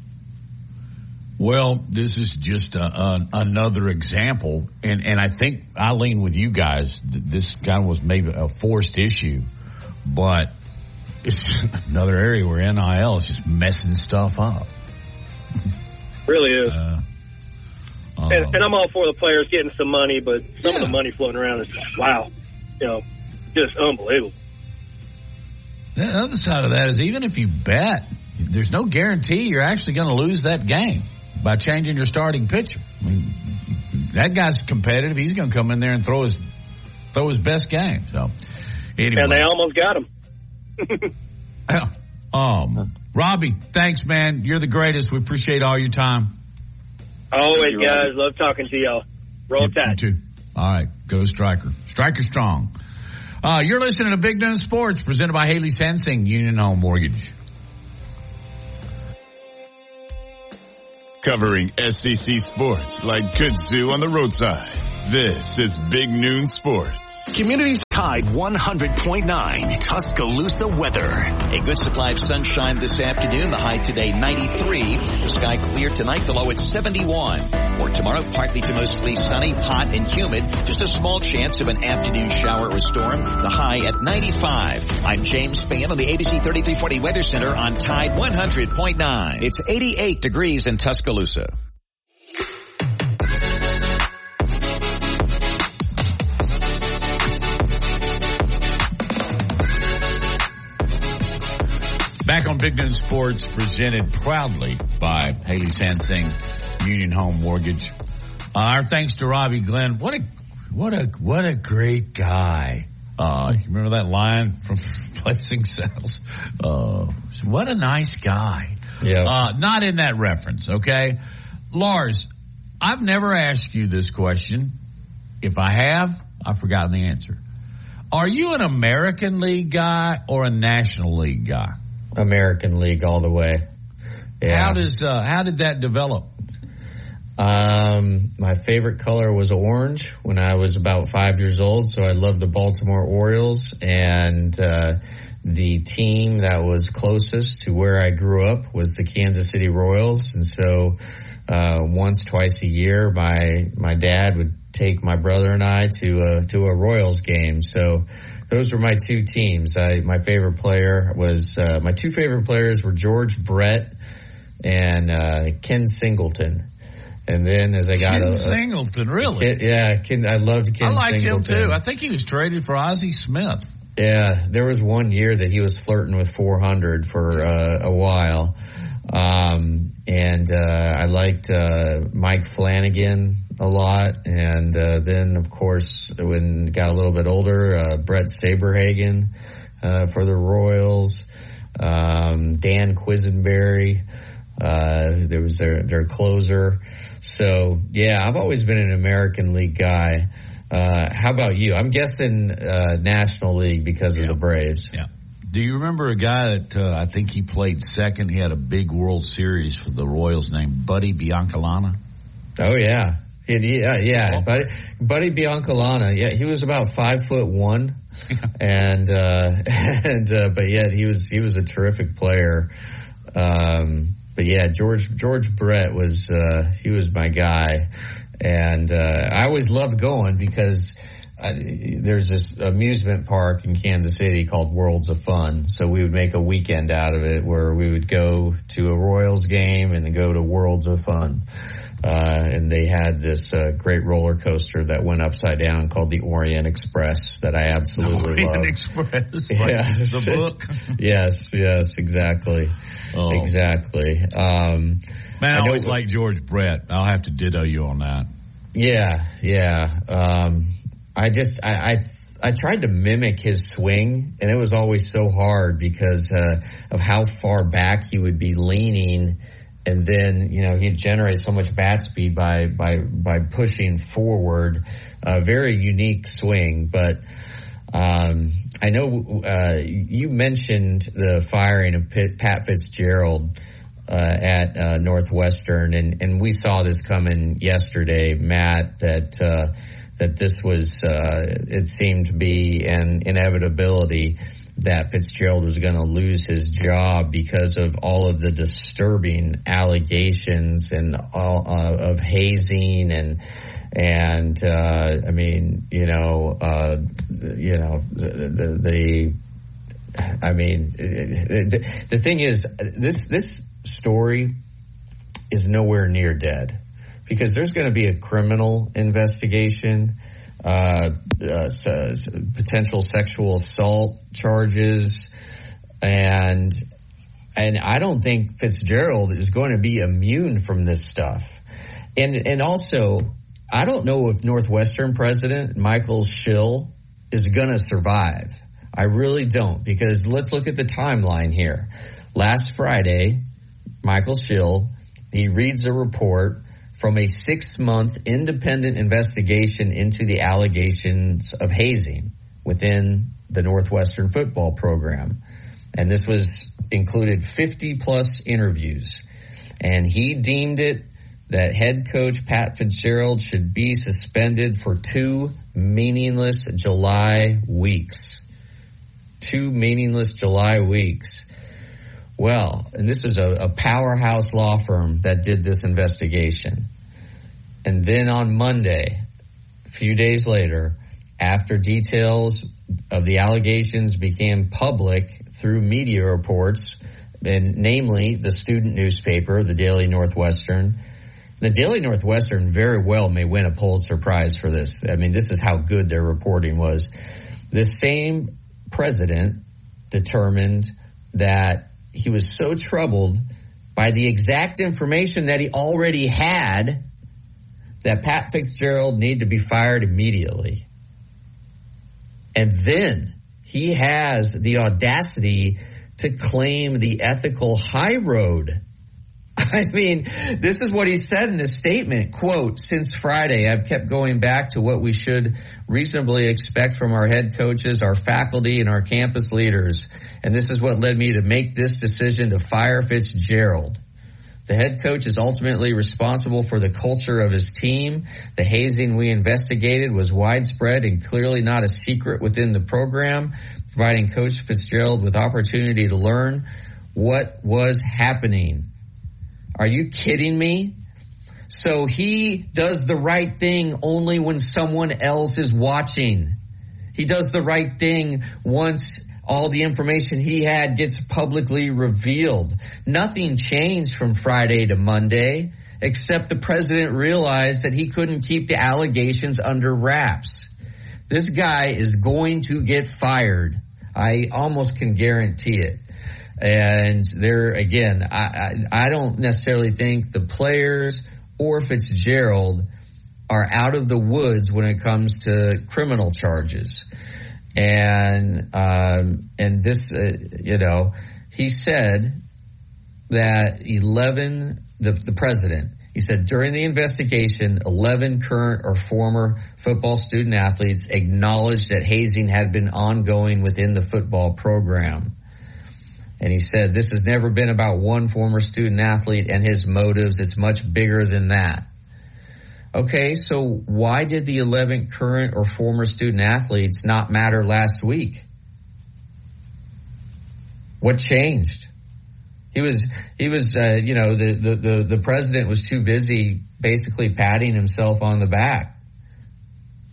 Well, this is just a, a, another example, and, and I think I lean with you guys. This kind of was maybe a forced issue, but it's another area where NIL is just messing stuff up. really is. Uh, uh, and, and, I'm all for the players getting some money, but some yeah. of the money floating around is just, wow, you know, just unbelievable. The other side of that is even if you bet, there's no guarantee you're actually going to lose that game by changing your starting pitcher. I mean, that guy's competitive. He's going to come in there and throw his throw his best game. So, anyway. and they almost got him. um, Robbie, thanks, man. You're the greatest. We appreciate all your time. Always, you, guys. Love talking to y'all. Roll you, Tide. Too. All right, go Striker. Striker strong. Uh, you're listening to Big Noon Sports, presented by Haley Sansing, Union Home Mortgage. Covering SEC sports like kudzu on the roadside. This is Big Noon Sports. Communities Tide 100.9 Tuscaloosa weather. A good supply of sunshine this afternoon. The high today 93. The sky clear tonight. The low at 71. For tomorrow, partly to mostly sunny, hot and humid. Just a small chance of an afternoon shower or storm. The high at 95. I'm James Spann on the ABC 3340 Weather Center on Tide 100.9. It's 88 degrees in Tuscaloosa. Big Noon Sports, presented proudly by Haley Sansing, Union Home Mortgage. Uh, our thanks to Robbie Glenn. What a what a what a great guy. Uh, you remember that line from Blazing Saddles? Uh, what a nice guy. Yeah. Uh, not in that reference, okay? Lars, I've never asked you this question. If I have, I've forgotten the answer. Are you an American League guy or a National League guy? American League all the way. Yeah. How does uh, how did that develop? Um, my favorite color was orange when I was about five years old. So I loved the Baltimore Orioles and, uh, the team that was closest to where I grew up was the Kansas City Royals. And so, uh, once, twice a year, my, my dad would take my brother and I to a, to a Royals game. So, those were my two teams. I, my favorite player was, uh, my two favorite players were George Brett and, uh, Ken Singleton. And then as I got Ken a, Singleton, really? Ken, yeah, Ken, I loved Ken. I like Singleton. him too. I think he was traded for Ozzie Smith. Yeah, there was one year that he was flirting with 400 for uh, a while. Um, and uh, I liked uh, Mike Flanagan a lot, and uh, then of course when got a little bit older, uh, Bret Saberhagen uh, for the Royals, um, Dan Quisenberry. Uh, there was their their closer. So yeah, I've always been an American League guy. Uh, how about you? I'm guessing uh, National League because yeah. of the Braves. Yeah. Do you remember a guy that uh, I think he played second? He had a big World Series for the Royals named Buddy Biancalana. Oh yeah, yeah, yeah. Buddy, Buddy Biancalana. Yeah, he was about five foot one, and uh, and uh, but yet he was he was a terrific player. Um, but yeah, George George Brett was uh, he was my guy, And uh, I always loved going because there's this amusement park in Kansas City called Worlds of Fun. So we would make a weekend out of it where we would go to a Royals game and then go to Worlds of Fun. Uh, and they had this uh, great roller coaster that went upside down called the Orient Express that I absolutely Orient love. Express, like Yes. the book. yes, yes, exactly, Oh. exactly. Um, Man, I, know- always like George Brett. I'll have to ditto you on that. Yeah, yeah. Um, I just, I, I, I tried to mimic his swing and it was always so hard because, uh, of how far back he would be leaning. And then, you know, he'd generate so much bat speed by, by, by pushing forward. A very unique swing, but, um, I know, uh, you mentioned the firing of Pitt, Pat Fitzgerald uh, at uh, Northwestern, and, and we saw this coming yesterday, Matt. That uh, that this was uh, it seemed to be an inevitability that Fitzgerald was going to lose his job because of all of the disturbing allegations and all uh, of hazing and and uh, I mean you know uh, you know the, the, the I mean, the, the thing is, this this story is nowhere near dead because there's going to be a criminal investigation, uh, uh, potential sexual assault charges, and and I don't think Fitzgerald is going to be immune from this stuff, and and also I don't know if Northwestern president Michael Schill is going to survive. I really don't because let's look at the timeline here. Last Friday, Michael Schill, he reads a report from a six month independent investigation into the allegations of hazing within the Northwestern football program. And this was included 50 plus interviews. And he deemed it that head coach Pat Fitzgerald should be suspended for two meaningless July weeks. Two meaningless July weeks. Well, and this is a, a powerhouse law firm that did this investigation. And then on Monday, a few days later, after details of the allegations became public through media reports, and namely the student newspaper, the Daily Northwestern, the Daily Northwestern very well may win a Pulitzer Prize for this. I mean, this is how good their reporting was. The same president determined that he was so troubled by the exact information that he already had that Pat Fitzgerald needed to be fired immediately. And then he has the audacity to claim the ethical high road. I mean, this is what he said in his statement, quote, since Friday, I've kept going back to what we should reasonably expect from our head coaches, our faculty, and our campus leaders. And this is what led me to make this decision to fire Fitzgerald. The head coach is ultimately responsible for the culture of his team. The hazing we investigated was widespread and clearly not a secret within the program, providing Coach Fitzgerald with opportunity to learn what was happening. Are you kidding me? So he does the right thing only when someone else is watching. He does the right thing once all the information he had gets publicly revealed. Nothing changed from Friday to Monday, except the president realized that he couldn't keep the allegations under wraps. This guy is going to get fired. I almost can guarantee it. And there again, I, I, I don't necessarily think the players or Fitzgerald are out of the woods when it comes to criminal charges. And um, and this, uh, you know, he said that eleven, the, the president, he said during the investigation, eleven current or former football student athletes acknowledged that hazing had been ongoing within the football program. And he said, this has never been about one former student athlete and his motives. It's much bigger than that. Okay, so why did the 11 current or former student athletes not matter last week? What changed? He was, he was, uh, you know, the, the, the, the president was too busy basically patting himself on the back,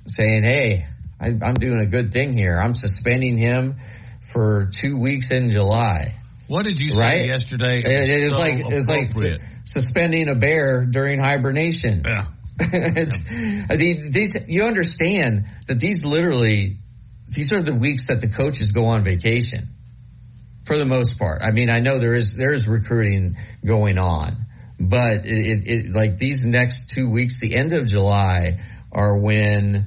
saying, Hey, I, I'm doing a good thing here. I'm suspending him for two weeks in July. What did you say Right? yesterday? It, it was So like, it was like su- suspending a bear during hibernation. Yeah. I mean, these, you understand that these literally, these are the weeks that the coaches go on vacation for the most part. I mean, I know there is, there is recruiting going on, but it, it, like these next two weeks, the end of July are when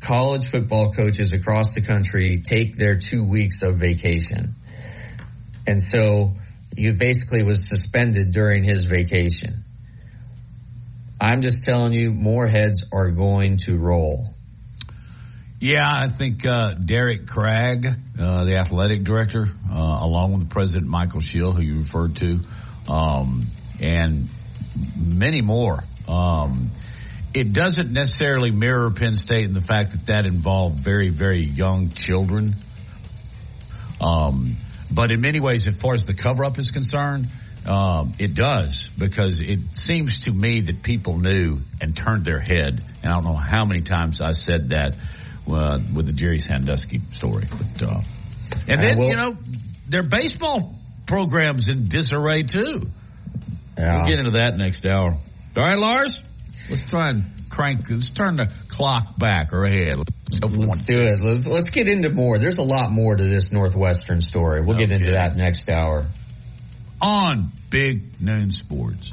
college football coaches across the country take their two weeks of vacation. And so he basically was suspended during his vacation. I'm just telling you, more heads are going to roll. Yeah, I think uh, Derrick Gragg, uh, the athletic director, uh, along with the President Michael Schill, who you referred to, um, and many more. Um, it doesn't necessarily mirror Penn State in the fact that that involved very, very young children. Um, but in many ways, as far as the cover up is concerned, um, it does because it seems to me that people knew and turned their head. And I don't know how many times I said that uh, with the Jerry Sandusky story. But uh, and then I you know their baseball programs in disarray too. Yeah. We'll get into that next hour. All right, Lars, let's try and crank. Let's turn the clock back or ahead. Let's go for one. Let's do it. Let's, let's get into more. There's a lot more to this Northwestern story. We'll get into that next hour. On Big Noon Sports.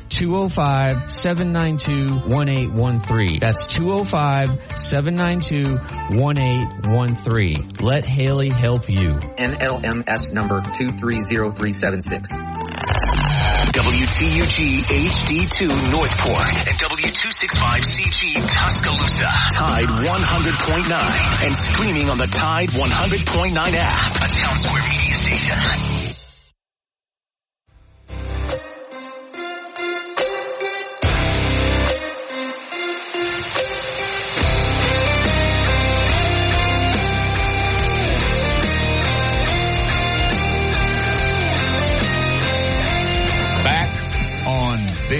205-792-1813. That's 205-792-1813. Let Haley help you. NMLS number 230376. WTUG HD2 Northport and W265CG Tuscaloosa. Tide 100.9 and streaming on the Tide 100.9 app. A Town Square Media Station.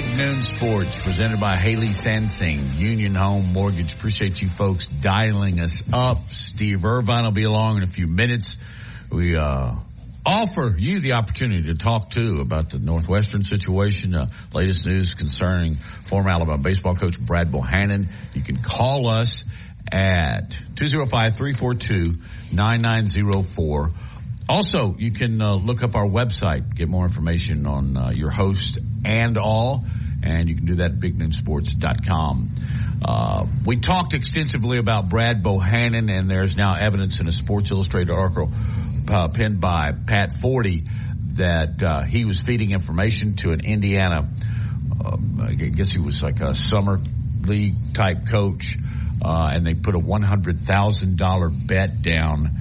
Big Noon Sports, presented by Haley Sansing, Union Home Mortgage. Appreciate you folks dialing us up. Steve Irvine will be along in a few minutes. We uh, offer you the opportunity to talk too about the Northwestern situation, uh, latest news concerning former Alabama baseball coach Brad Bohannon. You can call us at 205-342-9904. Also, you can uh, look up our website, get more information on uh, your host and all, and you can do that at bignoonsports.com. Uh, we talked extensively about Brad Bohannon, and there's now evidence in a Sports Illustrated article uh, penned by Pat Forde that uh, he was feeding information to an Indiana, uh, I guess he was like a summer league type coach, uh, and they put a $100,000 bet down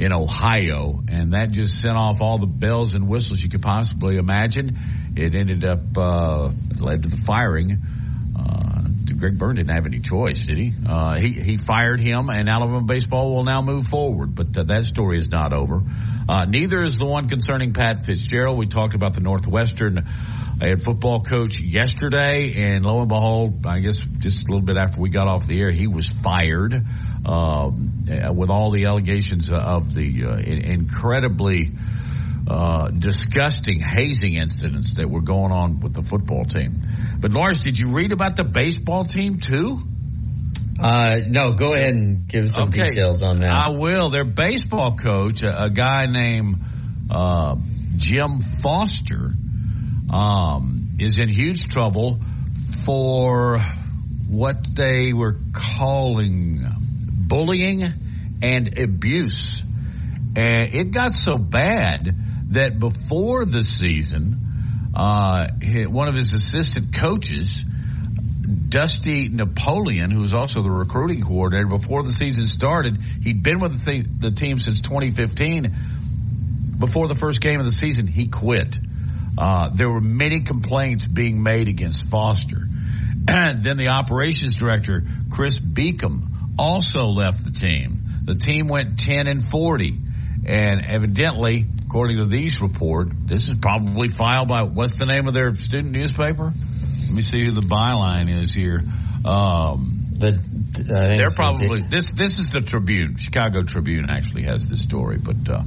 in Ohio, and that just sent off all the bells and whistles you could possibly imagine. It ended up uh, led to the firing. Uh, Greg Byrne didn't have any choice, did he? Uh, he he fired him, and Alabama baseball will now move forward. But uh, that story is not over. Uh, neither is the one concerning Pat Fitzgerald. We talked about the Northwestern head football coach yesterday, and lo and behold, I guess just a little bit after we got off the air, he was fired um, with all the allegations of the uh, in- incredibly uh, disgusting hazing incidents that were going on with the football team. But Lars, did you read about the baseball team too? Uh, no, go ahead and give some Okay. details on that. I will. Their baseball coach, a, a guy named uh, Jim Foster, um, is in huge trouble for what they were calling bullying and abuse And it got so bad that before the season, uh, one of his assistant coaches, Dusty Napoleon, who was also the recruiting coordinator before the season started, he'd been with the, the team since 2015. Before the first game of the season, he quit. Uh, there were many complaints being made against Foster. And then the operations director, Chris Beacom, also left the team. The team went 10 and 40. And evidently, according to these report, this is probably filed by, what's the name of their student newspaper? Let me see who the byline is here. Um, the, they're probably, this, this is the Tribune. Chicago Tribune actually has this story. But, uh,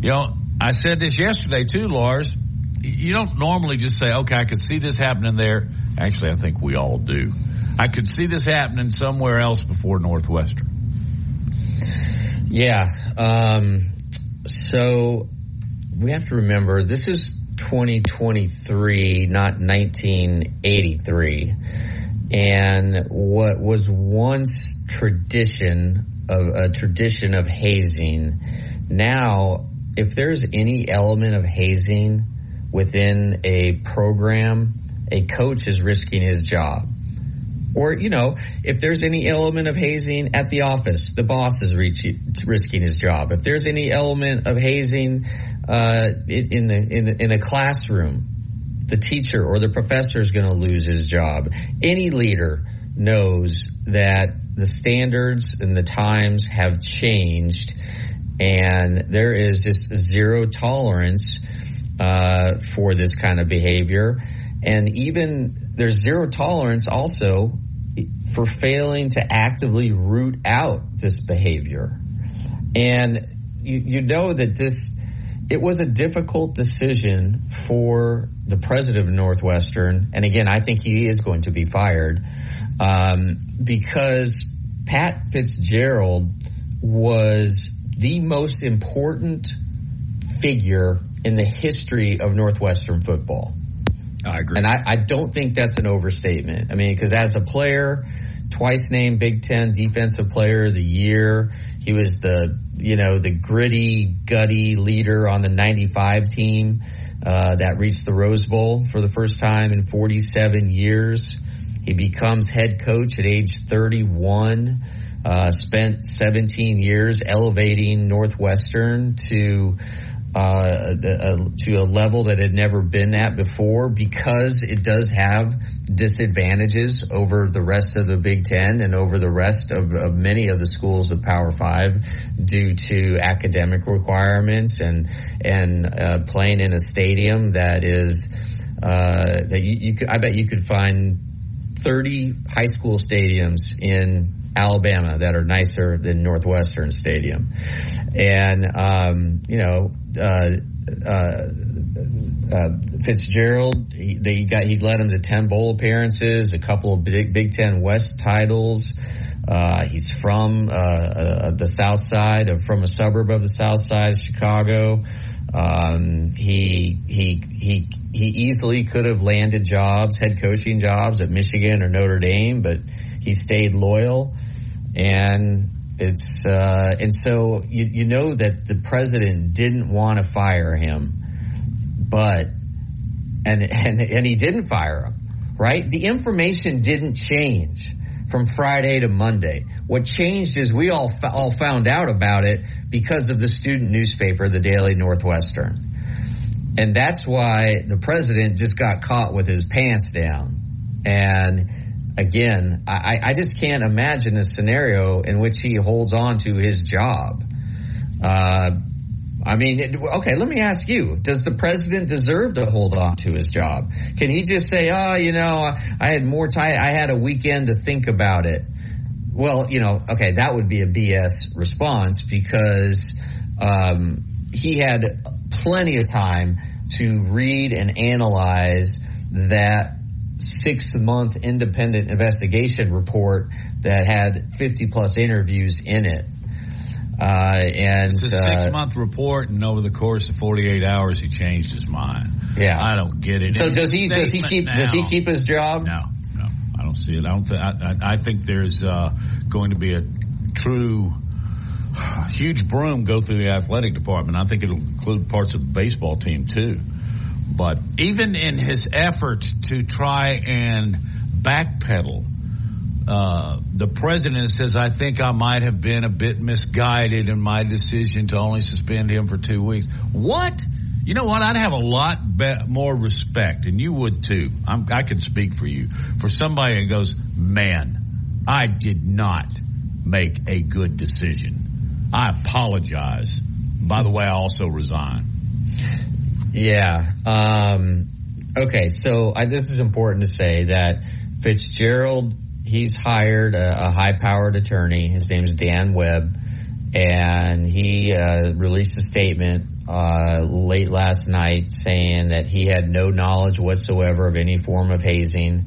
you know, I said this yesterday too, Lars. You don't normally just say, okay, I could see this happening there. Actually, I think we all do. I could see this happening somewhere else before Northwestern. Yeah. Um, so we have to remember this is 2023, not 1983. And what was once tradition of a tradition of hazing, now if there's any element of hazing within a program, a coach is risking his job. Or, you know, if there's any element of hazing at the office, the boss is risking his job. If there's any element of hazing uh, in, the, in, in a classroom, the teacher or the professor is going to lose his job. Any leader knows that the standards and the times have changed and there is just zero tolerance uh, for this kind of behavior. And even there's zero tolerance also for failing to actively root out this behavior. And you, you know that this, it was a difficult decision for the president of Northwestern. And again, I think he is going to be fired um, because Pat Fitzgerald was the most important figure in the history of Northwestern football. I agree. And I, I don't think that's an overstatement. I mean, because as a player, twice named Big Ten Defensive Player of the Year, he was the, you know, the gritty, gutty leader on the 95 team uh, that reached the Rose Bowl for the first time in 47 years. He becomes head coach at age 31. Uh, spent 17 years elevating Northwestern to uh, to a level that had never been at before because it does have disadvantages over the rest of the Big Ten and over the rest of, of many of the schools of Power Five due to academic requirements and and uh, playing in a stadium that is uh, that you, you could I bet you could find 30 high school stadiums in Alabama that are nicer than Northwestern Stadium. And, um, you know, Fitzgerald, he, they got, he led him to 10 bowl appearances, a couple of Big, Big Ten West titles. Uh, he's from, uh, uh, the South Side from a suburb of the South Side of Chicago. Um, he, he, he, he easily could have landed jobs, head coaching jobs at Michigan or Notre Dame, but he stayed loyal and it's uh, and so you you know that the president didn't want to fire him, but and and and he didn't fire him, right? The information didn't change from Friday to Monday. What changed is we all all found out about it because of the student newspaper, the Daily Northwestern. And that's why the president just got caught with his pants down. And again, I, I just can't imagine a scenario in which he holds on to his job. Uh, I mean, it, okay, let me ask you, does the president deserve to hold on to his job? Can he just say, oh, you know, I had more time, I had a weekend to think about it? Well, you know, okay, that would be a BS response because, um, he had plenty of time to read and analyze that six month independent investigation report that had 50 plus interviews in it. Uh, and it's a six month report, and over the course of 48 hours, he changed his mind. Yeah, I don't get it. So does he? Does he keep? Now, does he keep his job? No, no, I don't see it. I don't. Th- I, I, think there's uh, going to be a true huge broom go through the athletic department. I think it'll include parts of the baseball team too. But even in his effort to try and backpedal, uh, the president says, I think I might have been a bit misguided in my decision to only suspend him for two weeks. What? You know what? I'd have a lot be- more respect, and you would too. I'm, I can speak for you. For somebody that goes, man, I did not make a good decision. I apologize. By the way, I also resign. Yeah. Um, okay. So I, this is important to say that Fitzgerald, he's hired a, a high powered attorney. His name is Dan Webb and he uh, released a statement uh, late last night saying that he had no knowledge whatsoever of any form of hazing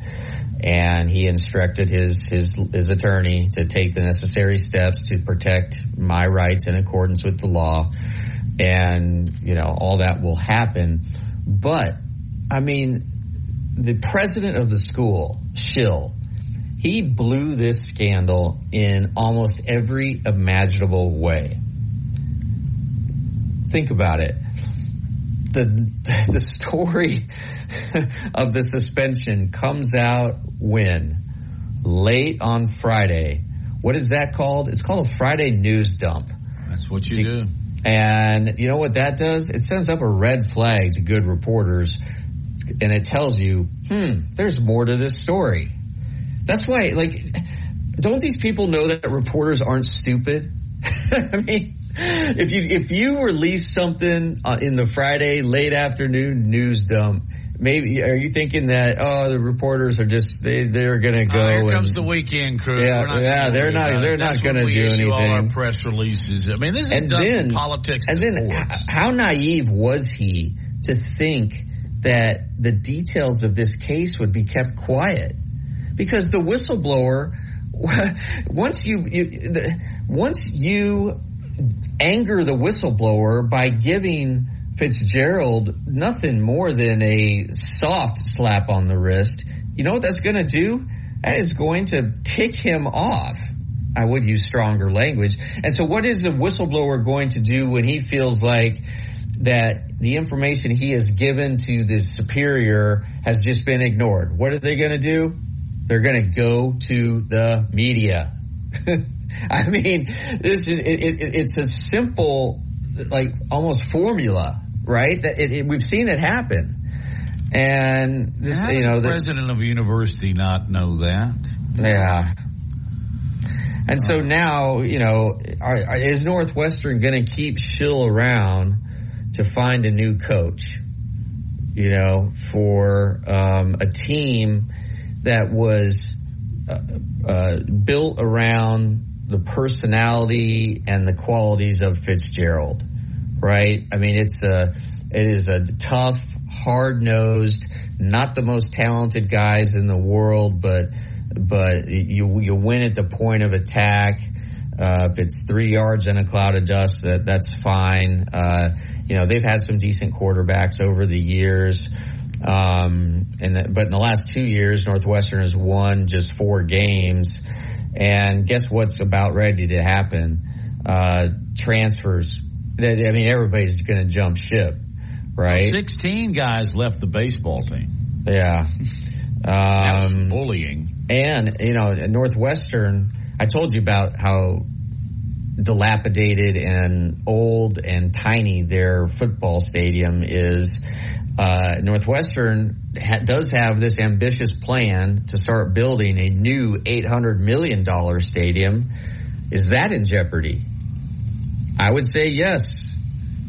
and he instructed his his his attorney to take the necessary steps to protect my rights in accordance with the law and you know all that will happen but i mean the president of the school Schill he blew this scandal in almost every imaginable way think about it the the story of the suspension comes out when late on Friday. What is that called? It's called a Friday news dump. That's what you do. And you know what that does? It sends up a red flag to good reporters and it tells you, hmm, there's more to this story. That's why, like, don't these people know that reporters aren't stupid? I mean, if you if you release something uh, in the Friday late afternoon news dump, maybe are you thinking that oh the reporters are just they they're gonna go? Oh, here and, comes the weekend crew. Yeah, not yeah, they're not they're it. not gonna do issue All our anything. press releases. I mean, this is And done then- politics. And then, sports. how naive was he to think that the details of this case would be kept quiet? Because the whistleblower, once you, you the, once you anger the whistleblower by giving Fitzgerald nothing more than a soft slap on the wrist, you know what that's going to do? That is going to tick him off. I would use stronger language. And so what is a whistleblower going to do when he feels like that the information he has given to the superior has just been ignored? What are they going to do? They're going to go to the media. I mean, this is, it, it, it's a simple, like almost formula, right? That it, it, we've seen it happen. And this, How you know, the president of a university not know that? yeah. And so now, you know, are, is Northwestern going to keep Schill around to find a new coach? You know, for um, a team that was uh, uh, built around the personality and the qualities of Fitzgerald, right? I mean, it's a it is a tough, hard nosed, not the most talented guys in the world, but but you you win at the point of attack. Uh, if it's three yards in a cloud of dust, that that's fine. Uh, you know they've had some decent quarterbacks over the years, um, and the, but in the last two years, Northwestern has won just four games. And guess what's about ready to happen? Uh, transfers. That I mean, everybody's going to jump ship, right? Sixteen guys left the baseball team. Yeah. Um, bullying. and you know, Northwestern. I told you about how dilapidated and old and tiny their football stadium is. Uh, Northwestern ha- does have this ambitious plan to start building a new eight hundred million dollar stadium. Is that in jeopardy? I would say yes.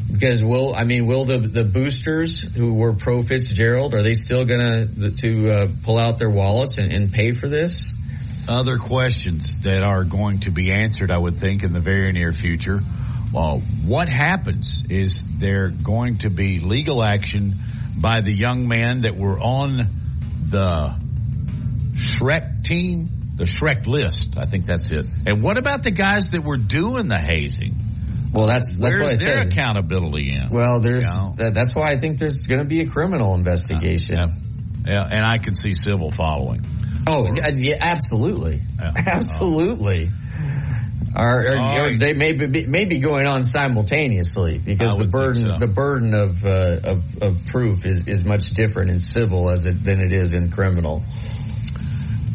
Because will I mean will the the boosters who were pro Fitzgerald are they still gonna to uh, pull out their wallets and, and pay for this? Other questions that are going to be answered, I would think, in the very near future. Well, what happens is there going to be legal action by the young men that were on the Shrek team, the Shrek list. I think that's it. And what about the guys that were doing the hazing? Well, that's that's Where's what I their said. accountability in? Well, there's Yeah. that, that's why I think there's going to be a criminal investigation. Yeah. Yeah, and I can see civil following. Oh, yeah, yeah, absolutely, Yeah. absolutely. Or, or, or they may be, may be going on simultaneously because I the burden so. the burden of, uh, of of proof is, is much different in civil as it than it is in criminal.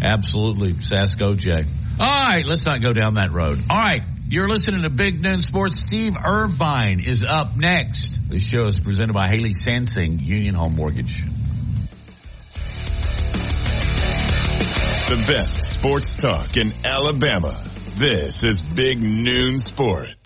Absolutely. Sasko OJ. All right, let's not go down that road. All right, you're listening to Big Noon Sports. Steve Irvine is up next. This show is presented by Haley Sansing, Union Home Mortgage. The best sports talk in Alabama. This is Big Noon Sports.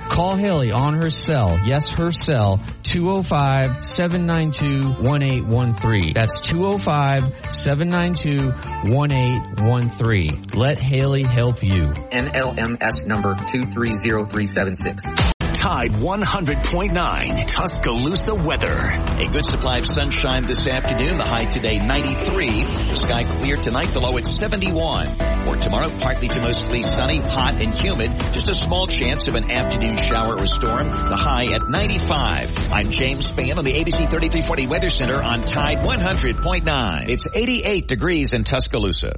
Call Haley on her cell, yes, her cell, 205-792-1813. That's 205-792-1813. Let Haley help you. NMLS number 230376. Tide 100.9 Tuscaloosa weather. A good supply of sunshine this afternoon. The high today 93. The sky clear tonight. The low at 71. For tomorrow, partly to mostly sunny, hot and humid. Just a small chance of an afternoon shower or storm. The high at 95. I'm James Spann on the ABC 3340 Weather Center on Tide 100.9. It's 88 degrees in Tuscaloosa.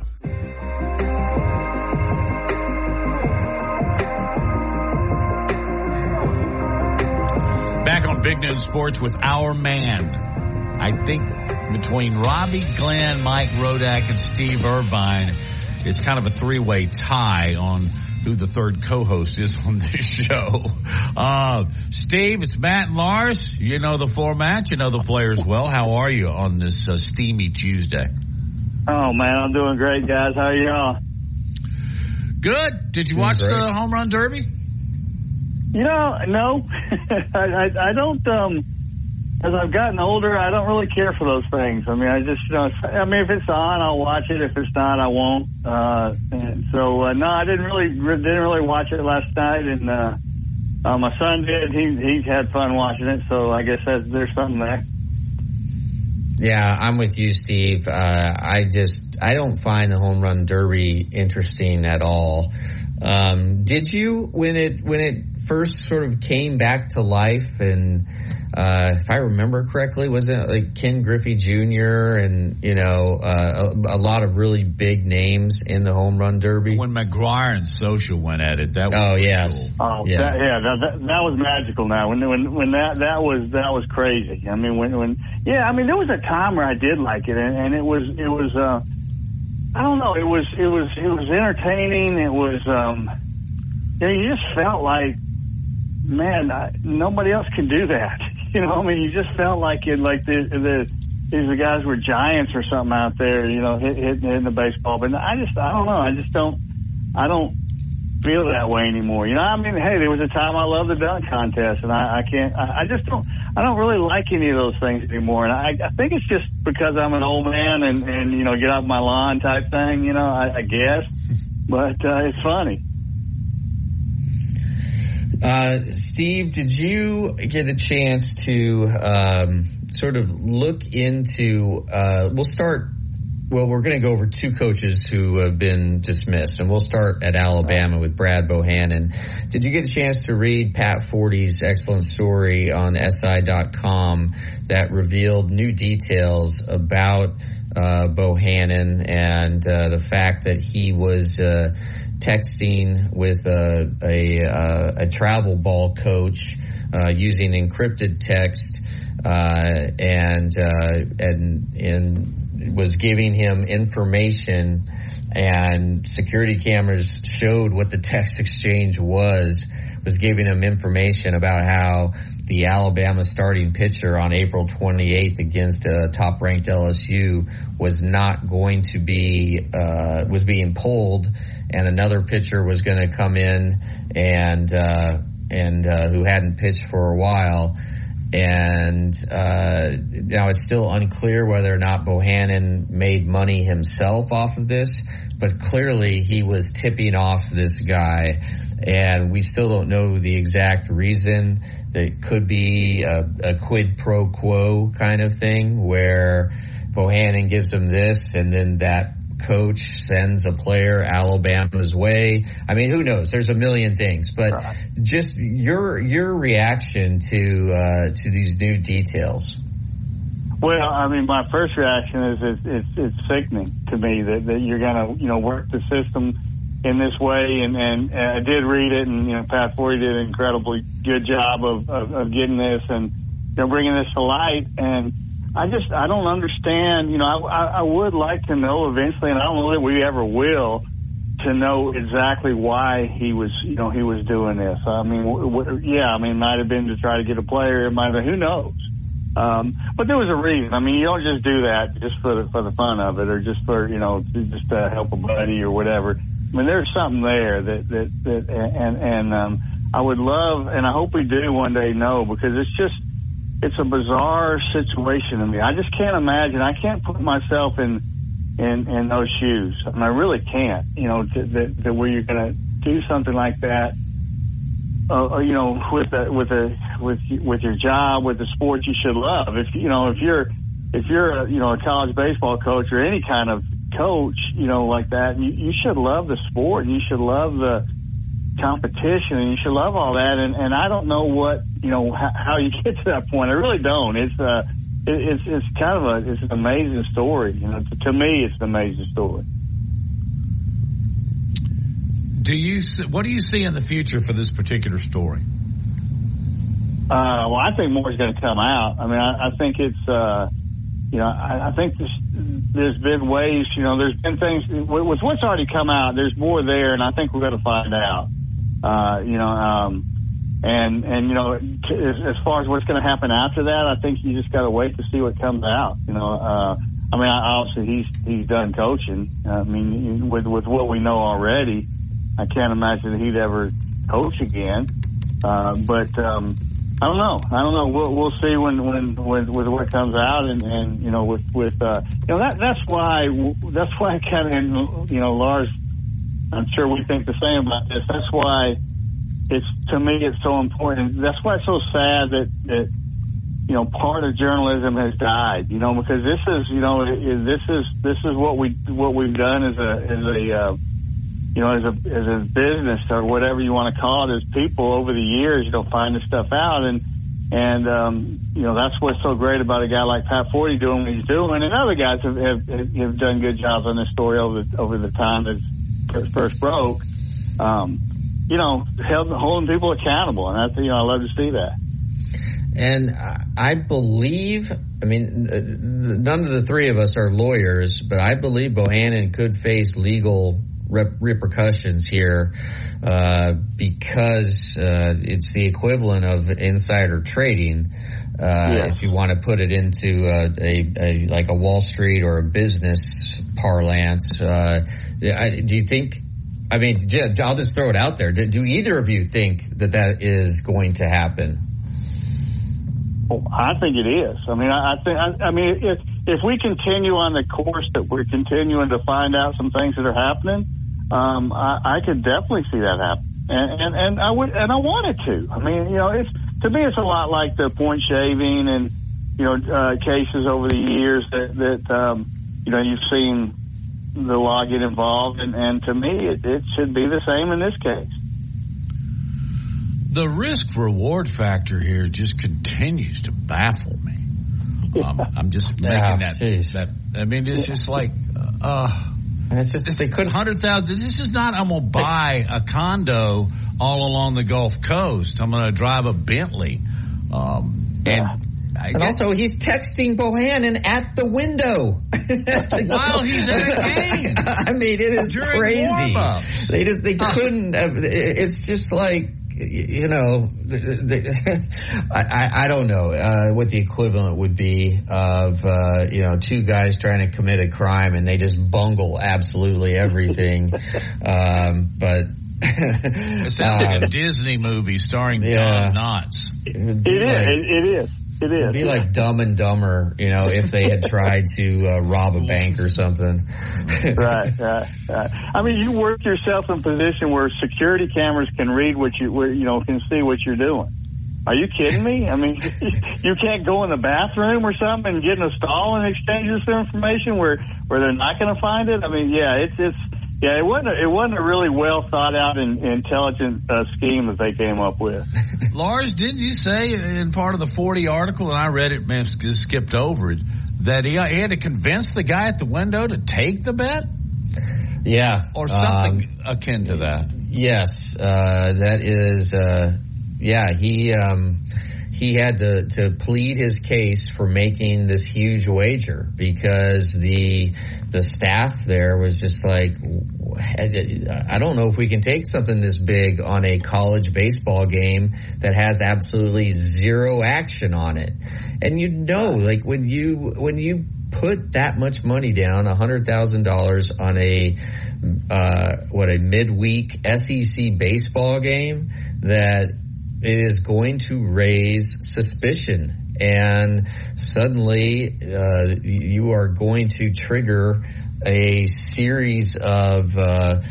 Back on Big Noon Sports with our man. I think between Robbie Glenn, Mike Rodak, and Steve Irvine, it's kind of a three-way tie on who the third co-host is on this show. Uh, Steve, it's Matt and Lars. You know the format. You know the players well. How are you on this uh, steamy Tuesday? Oh man, I'm doing great, guys. How are y'all? Good. Did you Doing watch great. the home run derby? You know, no, I, I, I don't. Um, as I've gotten older, I don't really care for those things. I mean, I just, you know, I mean, if it's on, I'll watch it. If it's not, I won't. Uh, and so, uh, no, I didn't really, didn't really watch it last night. And, uh, uh, my son did. He, he had fun watching it. So I guess that, there's something there. Yeah, I'm with you, Steve. Uh, I just I don't find the home run derby interesting at all. Um, did you when it when it first sort of came back to life and uh, if I remember correctly, was it like Ken Griffey Jr. and you know uh, a, a lot of really big names in the home run derby? When McGwire and Sosa went at it, that was oh yes, cool. Oh, Yeah. that, yeah, that, that, that was magical. Now, when when when that that was that was crazy. I mean, when when yeah, I mean, there was a time where I did like it, and, and it was it was uh, I don't know, it was it was it was entertaining. It was um, you know, you just felt like, man, I, nobody else can do that. You know, I mean, you just felt like it, like the the these the guys were giants or something out there. You know, hit, hitting hitting the baseball. But I just I don't know. I just don't I don't feel that way anymore. You know, I mean, hey, there was a time I loved the dunk contest, and I, I can't. I, I just don't. I don't really like any of those things anymore. And I, I think it's just because I'm an old man and and you know get off my lawn type thing. You know, I, I guess. But uh, it's funny. Uh, Steve, did you get a chance to um, sort of look into? Uh, we'll start. Well, we're going to go over two coaches who have been dismissed, and we'll start at Alabama with Brad Bohannon. Did you get a chance to read Pat Forde's excellent story on SI.com that revealed new details about uh, Bohannon and uh, the fact that he was uh, texting with a a, uh, a travel ball coach uh, using encrypted text uh, and and and was giving him information and security cameras showed what the text exchange was was giving him information about how the Alabama starting pitcher on April 28th against a top ranked LSU was not going to be uh, was being pulled and another pitcher was going to come in and uh, and uh, who hadn't pitched for a while and uh, now it's still unclear whether or not Bohannon made money himself off of this, but clearly he was tipping off this guy, and we still don't know the exact reason. It could be a, a quid pro quo kind of thing where Bohannon gives him this, and then that coach sends a player Alabama's way. I mean, who knows? There's a million things, but just your your reaction to uh, to these new details. Well, I mean, my first reaction is it's it's, it's sickening to me that, that you're going to you know work the system in this way. And, and I did read it, and you know, Pat Forde did an incredibly good job of, of, of getting this and you know bringing this to light. And I just I don't understand. You know, I, I would like to know eventually, and I don't know that we ever will, to know exactly why he was you know he was doing this. I mean, w- yeah, I mean, might have been to try to get a player. It might have been who knows. Um, but there was a reason. I mean, you don't just do that just for the, for the fun of it, or just for you know just to help a buddy or whatever. I mean, there's something there that that that and and um, I would love, and I hope we do one day know because it's just it's a bizarre situation to me. I just can't imagine. I can't put myself in in in those shoes. I mean, I really can't. You know, that where you're going to do something like that. Uh, you know, with a, with a with with your job, with the sport you should love. If you know, if you're if you're a, you know a college baseball coach or any kind of coach, you know, like that, you, you should love the sport. And you should love the competition, and you should love all that. And and I don't know what you know how, how you get to that point. I really don't. It's uh, it, it's it's kind of a it's an amazing story. You know, to, to me, it's an amazing story. Do you what do you see in the future for this particular story? Uh, well, I think more is going to come out. I mean, I, I think it's, uh, you know, I, I think this, there's been ways, you know, there's been things with what's already come out. There's more there, and I think we're going to find out. Uh, you know, um, and and you know, as, as far as what's going to happen after that, I think you just got to wait to see what comes out. You know, uh, I mean, I, obviously he's he's done coaching. I mean, with with what we know already, I can't imagine that he'd ever coach again. Uh, but um, I don't know. I don't know. We'll we'll see when when, when with what comes out, and and you know with with uh, you know that that's why that's why kind of you know Lars. I'm sure we think the same about this. That's why it's to me it's so important. That's why it's so sad that that you know part of journalism has died. You know because this is you know this is this is what we what we've done as a as a uh, you know, as a as a business or whatever you want to call it, as people over the years, you know, find this stuff out, and and um, you know that's what's so great about a guy like Pat Forde doing what he's doing, and other guys have have, have done good jobs on this story over over the time that it first broke. Um, you know, held, holding people accountable, and that's you know I love to see that. And I believe, I mean, none of the three of us are lawyers, but I believe Bohannon could face legal rep- repercussions here uh, because uh, it's the equivalent of insider trading. Uh, Yes. If you want to put it into uh, a, a like a Wall Street or a business parlance, uh, I, do you think? I mean, I'll just throw it out there. Do, do either of you think that that is going to happen? Well, I think it is. I mean, I, I think. I, I mean, if if we continue on the course that we're continuing to find out some things that are happening, um, I, I could definitely see that happen. And, and and I would and I wanted to. I mean, you know, it's to me, it's a lot like the point shaving and you know uh, cases over the years that that um, you know you've seen the law get involved, and, and to me, it, it should be the same in this case. The risk reward factor here just continues to baffle me. Um, I'm just making Yeah, that, jeez. that. I mean, it's just like, uh, And it's just they couldn't. hundred thousand. This is not. I'm gonna buy a condo all along the Gulf Coast. I'm gonna drive a Bentley. Um, and I And guess, also, he's texting Bohannon at the window while he's at a game. I mean, it is During crazy. They just they couldn't. Have, it's just like you know, I, I I don't know uh, what the equivalent would be of uh, you know two guys trying to commit a crime and they just bungle absolutely everything. um, but It sounds like a um, Disney movie starring yeah. Don Knotts. it would It be is. like- It, it is. It is. It'd be like Dumb and Dumber, you know, if they had tried to uh, rob a bank or something. right, right, right. I mean, you work yourself in a position where security cameras can read what you, where, you know, can see what you're doing. Are you kidding me? I mean, you can't go in the bathroom or something and get in a stall and exchange this information where where they're not going to find it. I mean, yeah, it's it's yeah, it wasn't a, it wasn't a really well thought out and intelligent uh, scheme that they came up with. Lars, didn't you say in part of the Forde article, and I read it, man, just skipped over it, that he, he had to convince the guy at the window to take the bet? Yeah, or something um, akin to that. Yes, uh, that is. Uh, yeah, he um, he had to, to plead his case for making this huge wager because the the staff there was just like, I don't know if we can take something this big on a college baseball game that has absolutely zero action on it. And you know, like when you when you put that much money down, a hundred thousand dollars on a uh, what a midweek SEC baseball game that it is going to raise suspicion. And suddenly uh, you are going to trigger a series of uh,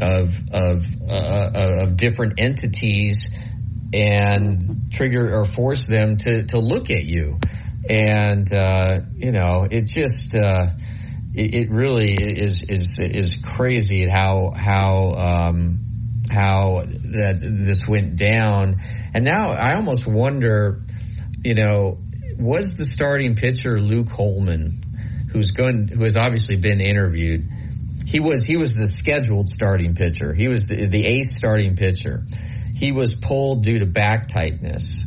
of of, uh, of different entities and trigger or force them to to look at you. And uh, you know it just uh, it, it, really is is is crazy how how um, how that this went down. And now I almost wonder, you know, was the starting pitcher Luke Holman, who's going, who has obviously been interviewed, he was he was the scheduled starting pitcher. He was the, the ace starting pitcher. He was pulled due to back tightness.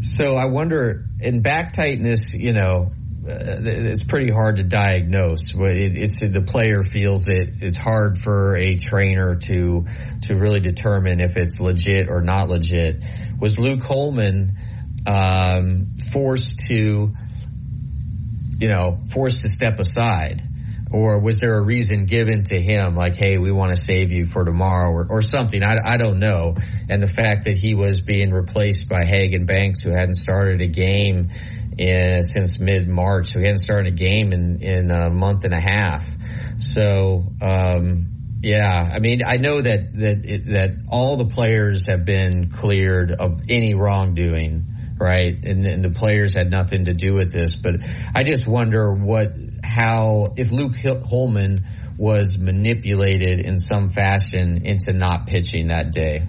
So I wonder, in back tightness, you know, it's pretty hard to diagnose. It's the player feels it. It's hard for a trainer to to really determine if it's legit or not legit. Was Luke Holman um, forced to, you know, forced to step aside? Or was there a reason given to him, like, hey, we want to save you for tomorrow or, or something? I, I don't know. And the fact that he was being replaced by Hagan Banks, who hadn't started a game in, since mid March. So he hadn't started a game in, in a month and a half. So, um, yeah, I mean, I know that, that, it, that all the players have been cleared of any wrongdoing, right? And, and the players had nothing to do with this, but I just wonder what, how, if Luke Holman was manipulated in some fashion into not pitching that day.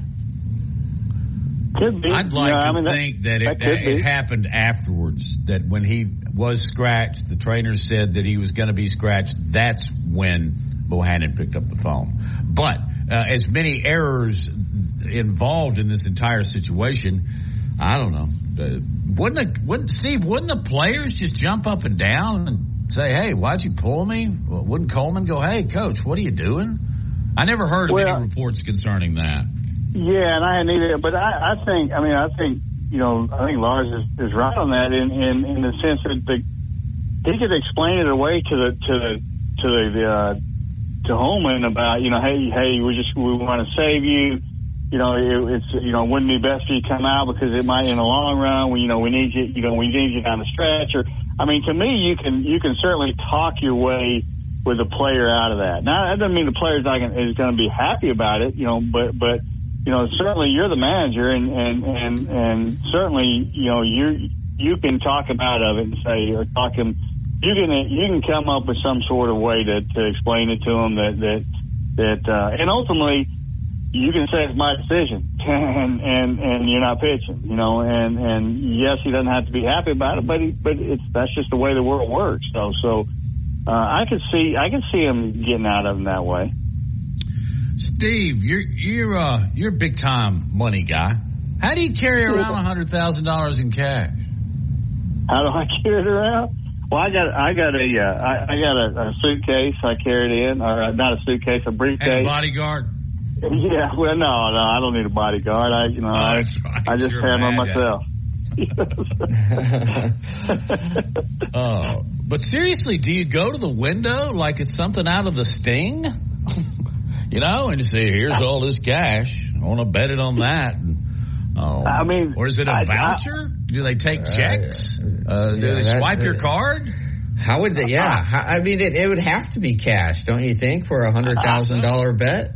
Could be. I'd like yeah, to I mean, think that, that, it, that it happened afterwards. That when he was scratched, the trainer said that he was going to be scratched. That's when Bohannon picked up the phone. But uh, as many errors involved in this entire situation, I don't know. Uh, wouldn't it, wouldn't Steve? Wouldn't the players just jump up and down and say, "Hey, why'd you pull me?" Wouldn't Holman go, "Hey, coach, what are you doing?" I never heard of Well- any reports concerning that. Yeah, and I hadn't either. But I, I think, I mean, I think, you know, I think Lars is, is right on that in, in, in the sense that the, he could explain it away to the, to the, to the, uh, to Holman about, you know, hey, hey, we just, we want to save you. You know, it, it's, you know, wouldn't be best for you to come out because it might in the long run, we, you know, we need you, you know, we need you down the stretch or, I mean, to me, you can, you can certainly talk your way with a player out of that. Now, that doesn't mean the player's not gonna, is going to be happy about it, you know, but, but, you know, certainly you're the manager and, and, and, and certainly, you know, you, you can talk him out of it and say, or talk him, you can, you can come up with some sort of way to, to explain it to him that, that, that, uh, and ultimately, you can say it's my decision and, and, and you're not pitching, you know, and, and yes, he doesn't have to be happy about it, but he, but it's, that's just the way the world works. So, so, uh, I could see, I could see him getting out of him that way. Steve, you're you're uh you're a big time money guy. How do you carry around a hundred thousand dollars in cash? How do I carry it around? Well, I got I got a uh, I, I got a, a suitcase I carry it in, or uh, not a suitcase, a briefcase. And a bodyguard. Yeah, well, no, no, I don't need a bodyguard. I, you know, Oh, I, right. I just You're handle mad myself. Oh, but seriously, do you go to the window like it's something out of the Sting? You know, and you say, "Here's all this cash. I want to bet it on that." And, oh, I mean, or is it a I- I- voucher? Do they take uh, checks? Uh, do yeah, they that- swipe your uh, card? How would they? Yeah, uh-huh. I mean, it, it would have to be cash, don't you think, for a hundred thousand uh-huh. dollar bet?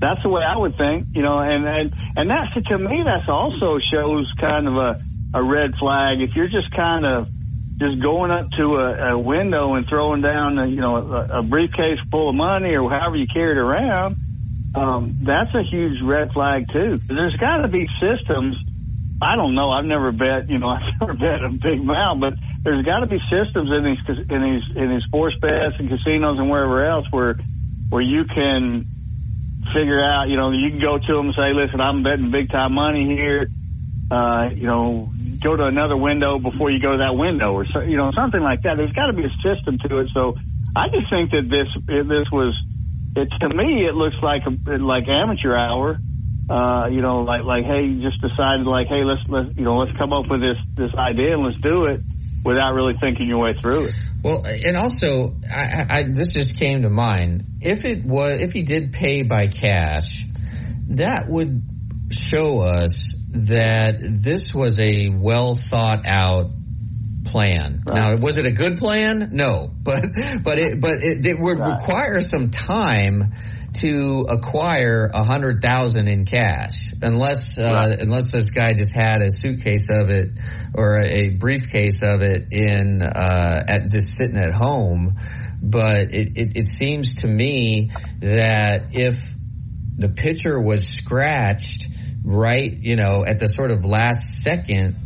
That's the way I would think, you know, and and and that's to me that's also shows kind of a a red flag if you're just kind of just going up to a, a window and throwing down, a, you know, a, a briefcase full of money or however you carry it around. Um, that's a huge red flag too. There's got to be systems. I don't know. I've never bet, you know, I've never bet a big amount, but there's got to be systems in these in these in these sports bets and casinos and wherever else where where you can figure out, you know, you can go to them and say, listen, I'm betting big time money here. Uh, you know, go to another window before you go to that window or so, you know, something like that. There's got to be a system to it. So I just think that this, this was, it, to me, it looks like, a, like amateur hour. Uh, you know, like, like, hey, just decided like, hey, let's, let's, you know, let's come up with this, this idea and let's do it without really thinking your way through it. Well, and also, I, I, this just came to mind. If it was, if he did pay by cash, that would show us that this was a well thought out plan. Now, was it a good plan? No, but but it but it, it would require some time to acquire a hundred thousand in cash, unless uh, unless this guy just had a suitcase of it or a briefcase of it in uh, at just sitting at home. But it, it, it seems to me that if the pitcher was scratched right, you know, at the sort of last second,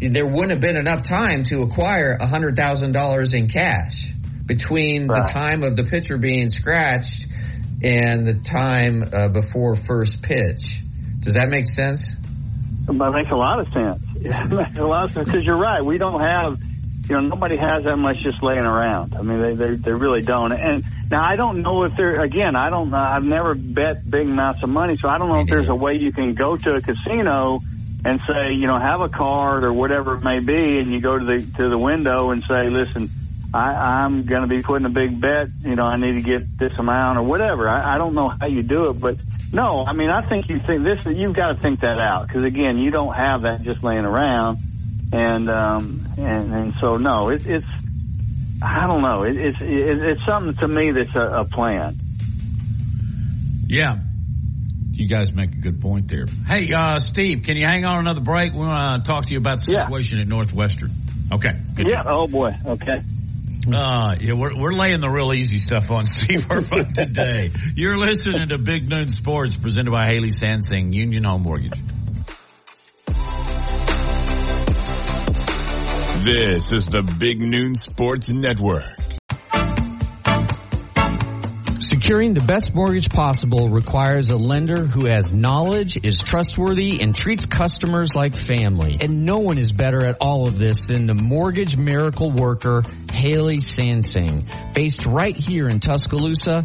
there wouldn't have been enough time to acquire a hundred thousand dollars in cash between the time of the pitcher being scratched and the time uh, before first pitch. Does that make sense? That makes a lot of sense. It makes a lot of sense because you're right. We don't have, you know, nobody has that much just laying around. I mean, they they, they really don't. And now I don't know if there. Again, I don't. know. I've never bet big amounts of money, so I don't know if there's a way you can go to a casino and say, you know, have a card or whatever it may be, and you go to the to the window and say, listen. I, I'm going to be putting a big bet. You know, I need to get this amount or whatever. I, I don't know how you do it, but no, I mean, I think you think this. You've got to think that out because again, you don't have that just laying around, and um, and and so no, it, it's I don't know. It, it's it, it's something to me that's a, a plan. Yeah. You guys make a good point there. Hey, uh, Steve, can you hang on another break? We want to talk to you about the situation at Northwestern. Okay. Good yeah. Oh boy. Okay. Uh, yeah, we're, we're laying the real easy stuff on Steve Irvine today. You're listening to Big Noon Sports presented by Haley Sansing Union Home Mortgage. This is the Big Noon Sports Network. Securing the best mortgage possible requires a lender who has knowledge, is trustworthy, and treats customers like family. And no one is better at all of this than the mortgage miracle worker, Haley Sansing. Based right here in Tuscaloosa,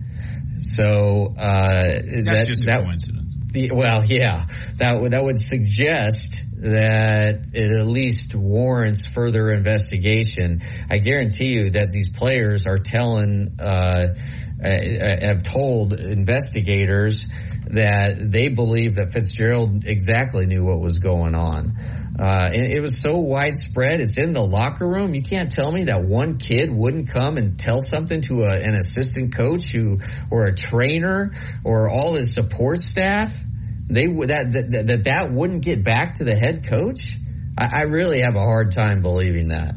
So uh, That's that, just a that, coincidence. well, yeah, that would that would suggest that it at least warrants further investigation. I guarantee you that these players are telling, uh, uh, have told investigators that they believe that Fitzgerald exactly knew what was going on. Uh, and it was so widespread. It's in the locker room. You can't tell me that one kid wouldn't come and tell something to a, an assistant coach who, or a trainer, or all his support staff. They that that that, that wouldn't get back to the head coach. I, I really have a hard time believing that.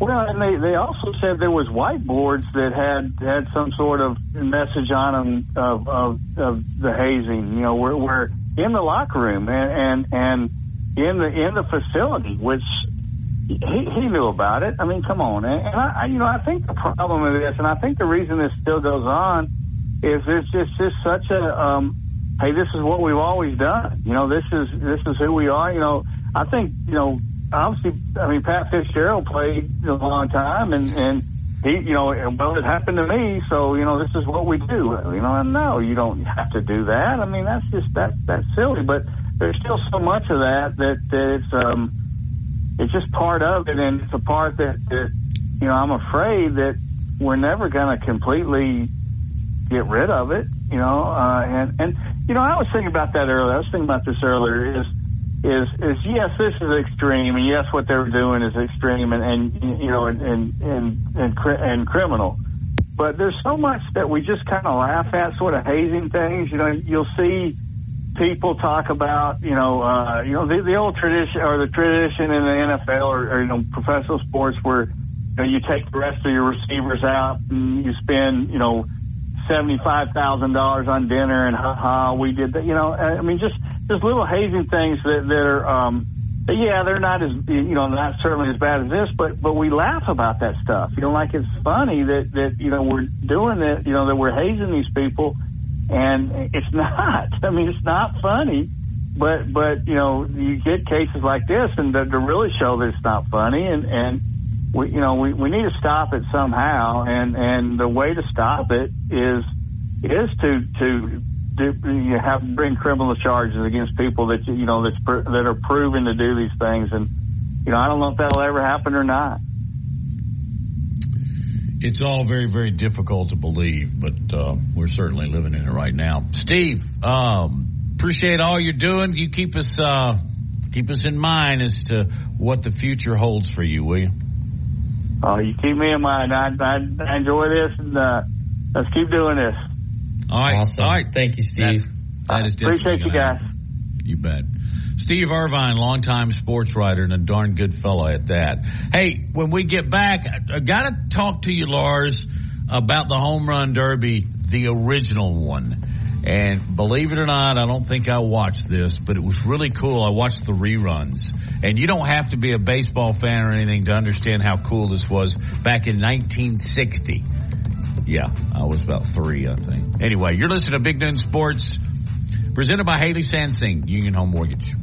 Well, and they they also said there was whiteboards that had had some sort of message on them of of, of the hazing. You know, we're, we're in the locker room and and and in the in the facility, which he, he knew about it. I mean, come on, and, and I, you know I think the problem with this, and I think the reason this still goes on, is it's just just such a um, hey, this is what we've always done. You know, this is this is who we are. You know, I think you know obviously, I mean, Pat Fitzgerald played a long time, and and he, you know, well, it happened to me, so you know, this is what we do. You know, no, you don't have to do that. I mean, that's just that that's silly. But there's still so much of that that, that it's um, it's just part of it, and it's a part that, that you know, I'm afraid that we're never going to completely get rid of it. You know, uh, and and you know, I was thinking about that earlier. I was thinking about this earlier. Is is is yes, this is extreme, and yes, what they're doing is extreme, and and you know, and and and and, and criminal. But there's so much that we just kind of laugh at, sort of hazing things. You know, you'll see people talk about, you know, uh, you know, the, the old tradition or the tradition in the NFL or, or you know, professional sports where you know you take the rest of your receivers out and you spend, you know, seventy five thousand dollars on dinner and ha ha, we did that. You know, I mean, just just little hazing things that that are. um yeah, they're not as you know not certainly as bad as this, but but we laugh about that stuff. You know, like it's funny that that you know we're doing it. You know that we're hazing these people, and it's not. I mean, it's not funny, but but you know you get cases like this, and to, to really show that it's not funny, and and we you know we we need to stop it somehow, and and the way to stop it is is to to do, you have bring criminal charges against people that you know that's that are proven to do these things, and you know I don't know if that'll ever happen or not. It's all very, very difficult to believe, but uh, we're certainly living in it right now. Steve, um, appreciate all you're doing. You keep us uh, keep us in mind as to what the future holds for you, will you? Oh, you keep me in mind. I, I, I enjoy this, and uh, let's keep doing this. All right, awesome. all right. Thank you, Steve. That, that is appreciate you guys. You bet. Steve Irvine, longtime sports writer and a darn good fellow at that. Hey, when we get back, I got to talk to you, Lars, about the home run derby, the original one. And believe it or not, I don't think I watched this, but it was really cool. I watched the reruns. And you don't have to be a baseball fan or anything to understand how cool this was back in 1960. Yeah, I was about three, I think. Anyway, you're listening to Big Noon Sports, presented by Haley Sansing, Union Home Mortgage.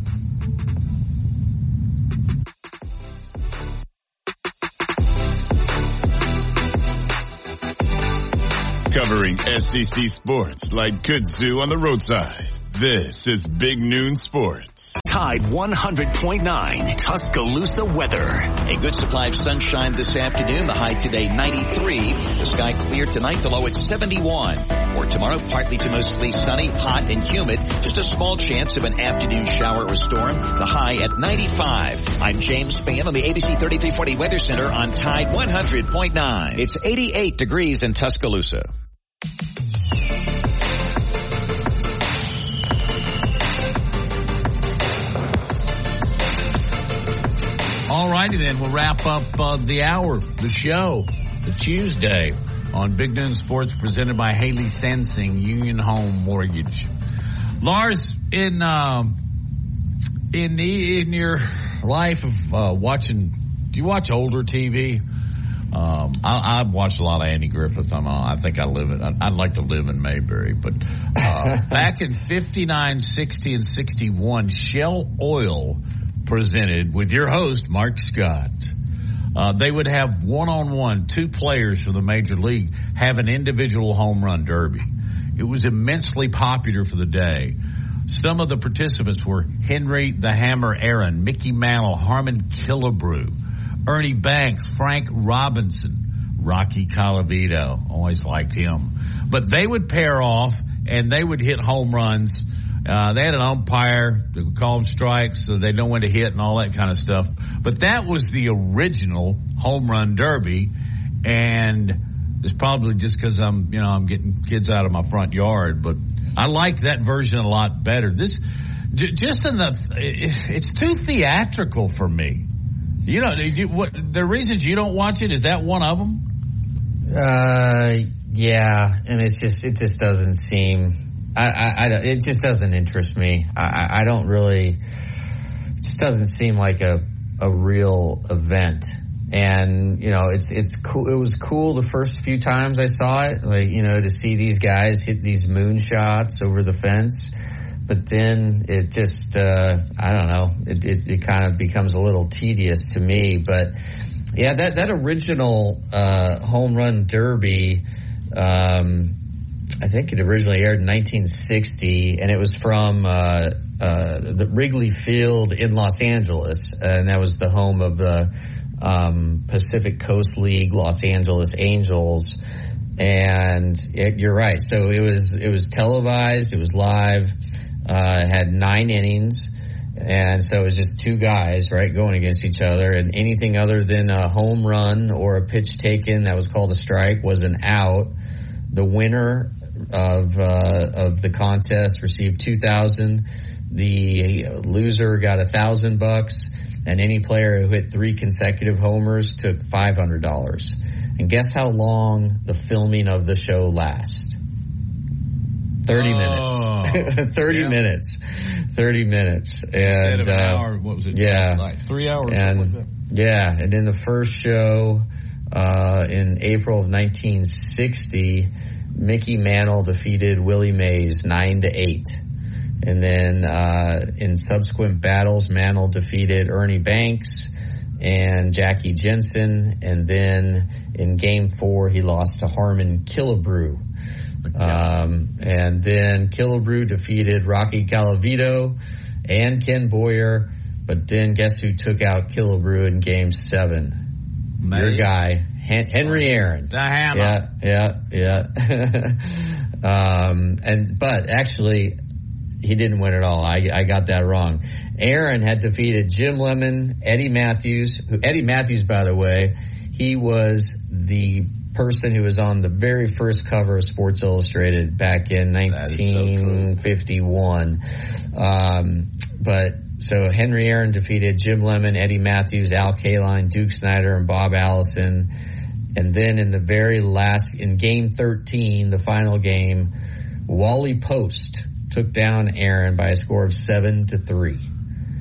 Covering SEC sports like kudzu on the roadside. This is Big Noon Sports. Tide 100.9 Tuscaloosa weather. A good supply of sunshine this afternoon. The high today 93. The sky clear tonight. The low at 71. Or tomorrow partly to mostly sunny, hot and humid. Just a small chance of an afternoon shower or storm. The high at 95. I'm James Spann on the ABC 3340 Weather Center on Tide 100.9. It's 88 degrees in Tuscaloosa. All righty then, we'll wrap up uh, the hour, the show, the Tuesday on Big Noon Sports presented by Haley Sansing, Union Home Mortgage. Lars, in uh, in in your life of uh, watching, do you watch older TV? Um, I, I've watched a lot of Andy Griffith. I'm, I think I live in, I'd like to live in Mayberry, but, uh, back in 59, 60, and 61, Shell Oil presented with your host, Mark Scott. Uh, they would have one on one, two players from the major league have an individual home run derby. It was immensely popular for the day. Some of the participants were Henry the Hammer Aaron, Mickey Mantle, Harmon Killebrew, Ernie Banks, Frank Robinson, Rocky Colavito. Always liked him. But they would pair off and they would hit home runs. Uh, they had an umpire that would call them strikes so they know when to hit and all that kind of stuff. But that was the original home run derby. And it's probably just because I'm, you know, I'm getting kids out of my front yard, but I like that version a lot better. This, j- just in the, it's too theatrical for me. You know, you, what, the reasons you don't watch it, is that one of them? Uh, yeah, and it's just it just doesn't seem. I, I, I it just doesn't interest me. I, I don't really. It just doesn't seem like a a real event. And you know, it's it's cool. It was cool the first few times I saw it, like you know, to see these guys hit these moon shots over the fence. But then it just uh, I don't know. It, it, it kind of becomes a little tedious to me. But yeah, that that original uh, home run derby. Um, I think it originally aired in 1960, and it was from uh, uh, the Wrigley Field in Los Angeles, and that was the home of the um, Pacific Coast League Los Angeles Angels. And it, you're right. So it was it was televised. It was live. Uh, had nine innings. And so it was just two guys, right, going against each other. And anything other than a home run or a pitch taken that was called a strike was an out. The winner of uh, of the contest received two thousand. The loser got a thousand bucks, and any player who hit three consecutive homers took five hundred dollars. And guess how long the filming of the show lasts? Thirty Oh, minutes. Thirty yeah. minutes. Thirty minutes. And Instead of an uh, hour, what was it? Yeah. Like three hours. and like yeah, and in the first show uh, in April of 1960, Mickey Mantle defeated Willie Mays nine to eight, and then uh, in subsequent battles, Mantle defeated Ernie Banks and Jackie Jensen, and then in Game Four, he lost to Harmon Killebrew. Um, and then Killebrew defeated Rocky Colavito and Ken Boyer. But then guess who took out Killebrew in game seven? Your guy, Hen- Henry Aaron. The hammer. Yeah, yeah, yeah. um, and, but actually, he didn't win at all. I, I got that wrong. Aaron had defeated Jim Lemon, Eddie Mathews, who Eddie Mathews, by the way, he was the person who was on the very first cover of Sports Illustrated back in That is so 1951. um, but so Henry Aaron defeated Jim Lemon, Eddie Mathews, Al Kaline, Duke Snider, and Bob Allison. And then in the very last, in game 13, the final game, Wally Post took down Aaron by a score of seven to three.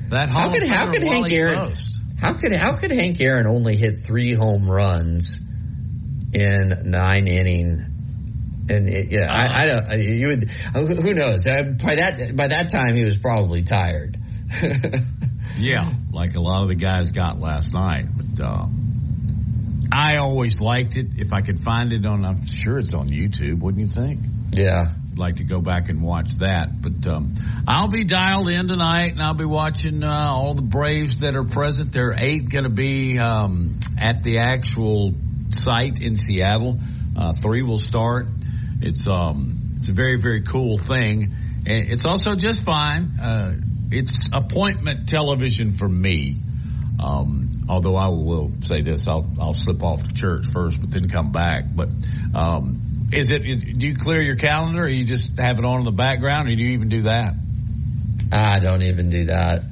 That How could how could Hank Aaron Post. how could how could Hank Aaron only hit three home runs in nine inning? And it, yeah, I, I don't. You would. Who who knows? Uh, By that by that time, he was probably tired. Yeah, like a lot of the guys got last night. But um, I always liked it. If I could find it on, I'm sure it's on YouTube. Wouldn't you think? yeah. I'd like to go back and watch that. But um, I'll be dialed in tonight, and I'll be watching uh, all the Braves that are present. There are eight going to be um, at the actual site in Seattle. Uh, three will start. It's um, it's a very very cool thing, and it's also just fine. Uh, it's appointment television for me. Um, although I will say this, I'll I'll slip off to church first, but then come back. But um, is it? Do you clear your calendar, or you just have it on in the background, or do you even do that? I don't even do that.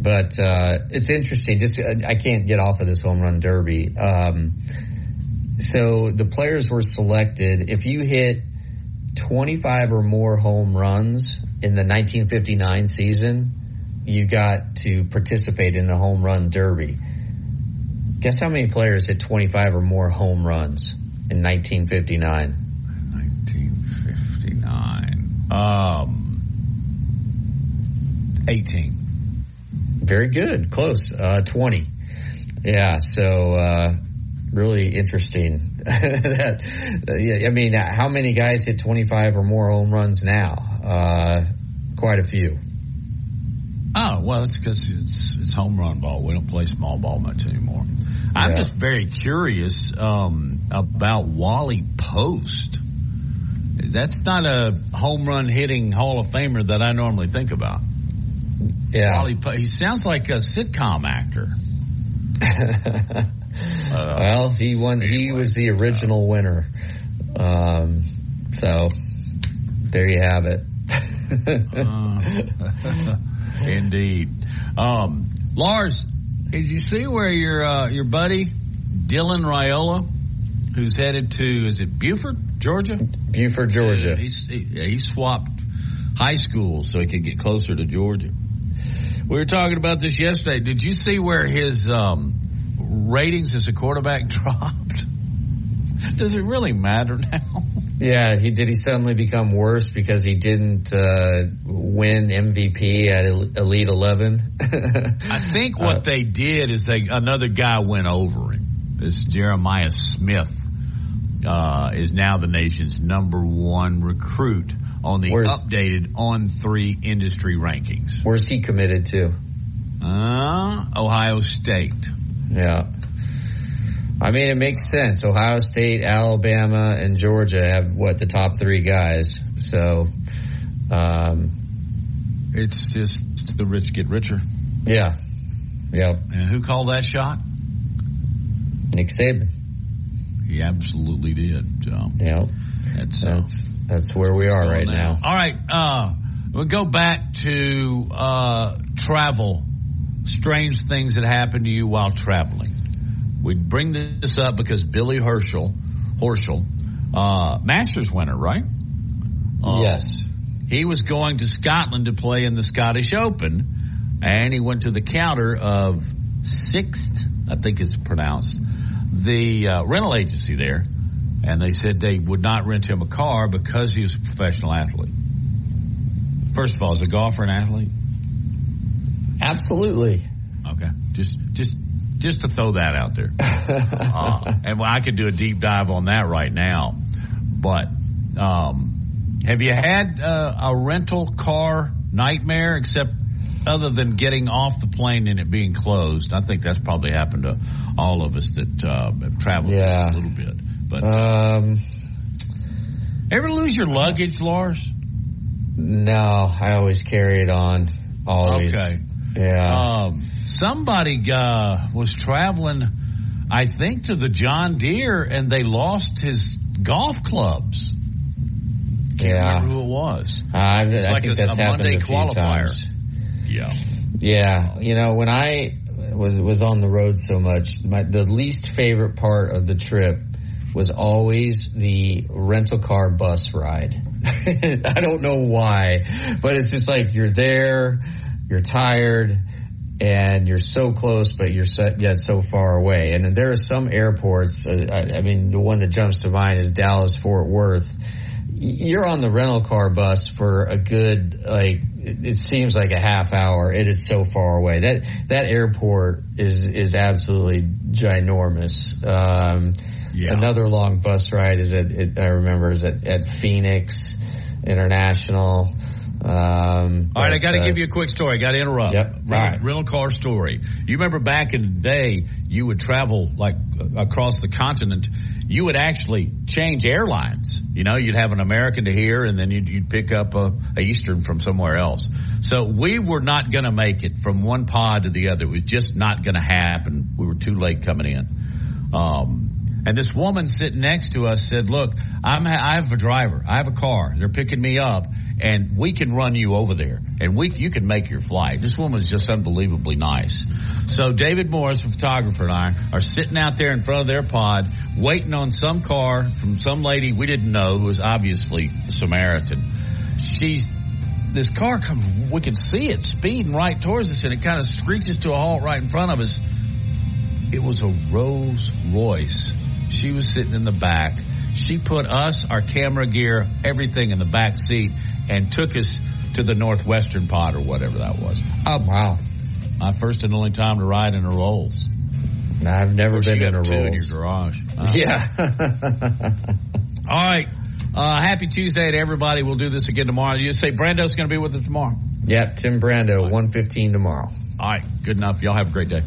But uh, it's interesting. Just uh, I can't get off of this home run derby. Um, so the players were selected. If you hit 25 or more home runs in the 1959 season, you got to participate in the home run derby. Guess how many players hit 25 or more home runs in 1959? 1959. Um, 18. Very good. Close. Uh, 20. Yeah. So, uh, really interesting. that, yeah, I mean, how many guys hit 25 or more home runs now? Uh, quite a few. Oh well, it's because it's it's home run ball. We don't play small ball much anymore. I'm Yeah. just very curious um, about Wally Post. That's not a home run hitting Hall of Famer that I normally think about. Yeah. Wally, he sounds like a sitcom actor. Uh, well, he won. He was the original winner. Um, so there you have it. Uh, Indeed. Um, Lars, did you see where your uh, your buddy Dylan Raiola, who's headed to is it Buford, Georgia? Buford, Georgia. He's, he, yeah, he swapped high schools so he could get closer to Georgia. We were talking about this yesterday. Did you see where his um, ratings as a quarterback dropped? Does it really matter now? Yeah, he did. He suddenly become worse because he didn't uh, win MVP at Elite Eleven. I think what uh, they did is they another guy went over him. This Jeremiah Smith uh, is now the nation's number one recruit on the updated On3 industry rankings. Where's he committed to? Uh, Ohio State. Yeah. I mean, it makes sense. Ohio State, Alabama, and Georgia have what the top three guys. So, um, it's just the rich get richer. Yeah. Yeah. And who called that shot? Nick Saban. He absolutely did. So, yeah. That's, uh, that's, that's where we are right now. now. All right. Uh, we'll go back to, uh, travel. Strange things that happened to you while traveling. We bring this up because Billy Herschel, Horschel, uh, Masters winner, right? Uh, yes. He was going to Scotland to play in the Scottish Open, and he went to the counter of Sixt, I think it's pronounced, the uh, rental agency there, and they said they would not rent him a car because he was a professional athlete. First of all, is a golfer an athlete? Absolutely. Okay. Just, just just to throw that out there. uh, and I could do a deep dive on that right now. But um, have you had uh, a rental car nightmare except other than getting off the plane and it being closed? I think that's probably happened to all of us that uh, have traveled yeah. a little bit. But um, ever lose your luggage, Lars? No, I always carry it on. Always. Okay. Yeah. Um, somebody uh, was traveling, I think, to the John Deere, and they lost his golf clubs. Can't yeah. remember who it was. Uh, it's I like a, a Monday a qualifier. Times. Yeah. Yeah. You know, when I was was on the road so much, my, the least favorite part of the trip was always the rental car bus ride. I don't know why, but it's just like you're there you're tired and you're so close, but you're set, yet so far away. And there are some airports. Uh, I, I, mean, the one that jumps to mind is Dallas Fort Worth. You're on the rental car bus for a good, like, it seems like a half hour. It is so far away. That, that airport is, is absolutely ginormous. Um, yeah. another long bus ride is at, it, I remember is at, at Phoenix International. Um, All right, I got to uh, give you a quick story. I got to interrupt. Yep. Rental, right. rental car story. You remember back in the day, you would travel like across the continent. You would actually change airlines. You know, you'd have an American to here, and then you'd, you'd pick up a, a, Eastern from somewhere else. So we were not going to make it from one pod to the other. It was just not going to happen. We were too late coming in. Um, and this woman sitting next to us said, "Look, I'm I have a driver. I have a car. They're picking me up." And we can run you over there and we, you can make your flight. This woman's just unbelievably nice. So David Morris, the photographer and I are sitting out there in front of their pod waiting on some car from some lady we didn't know who was obviously a Samaritan. She's, this car comes, we can see it speeding right towards us and it kind of screeches to a halt right in front of us. It was a Rolls Royce. She was sitting in the back. She put us, our camera gear, everything in the back seat and took us to the Northwestern pod or whatever that was. Oh, wow. My first and only time to ride in a Rolls. I've never been in a Rolls. in your garage. Uh, yeah. all right. Uh, happy Tuesday to everybody. We'll do this again tomorrow. You say Brando's going to be with us tomorrow. Yeah, Tim Brando, right. 115 tomorrow. All right. Good enough. Y'all have a great day.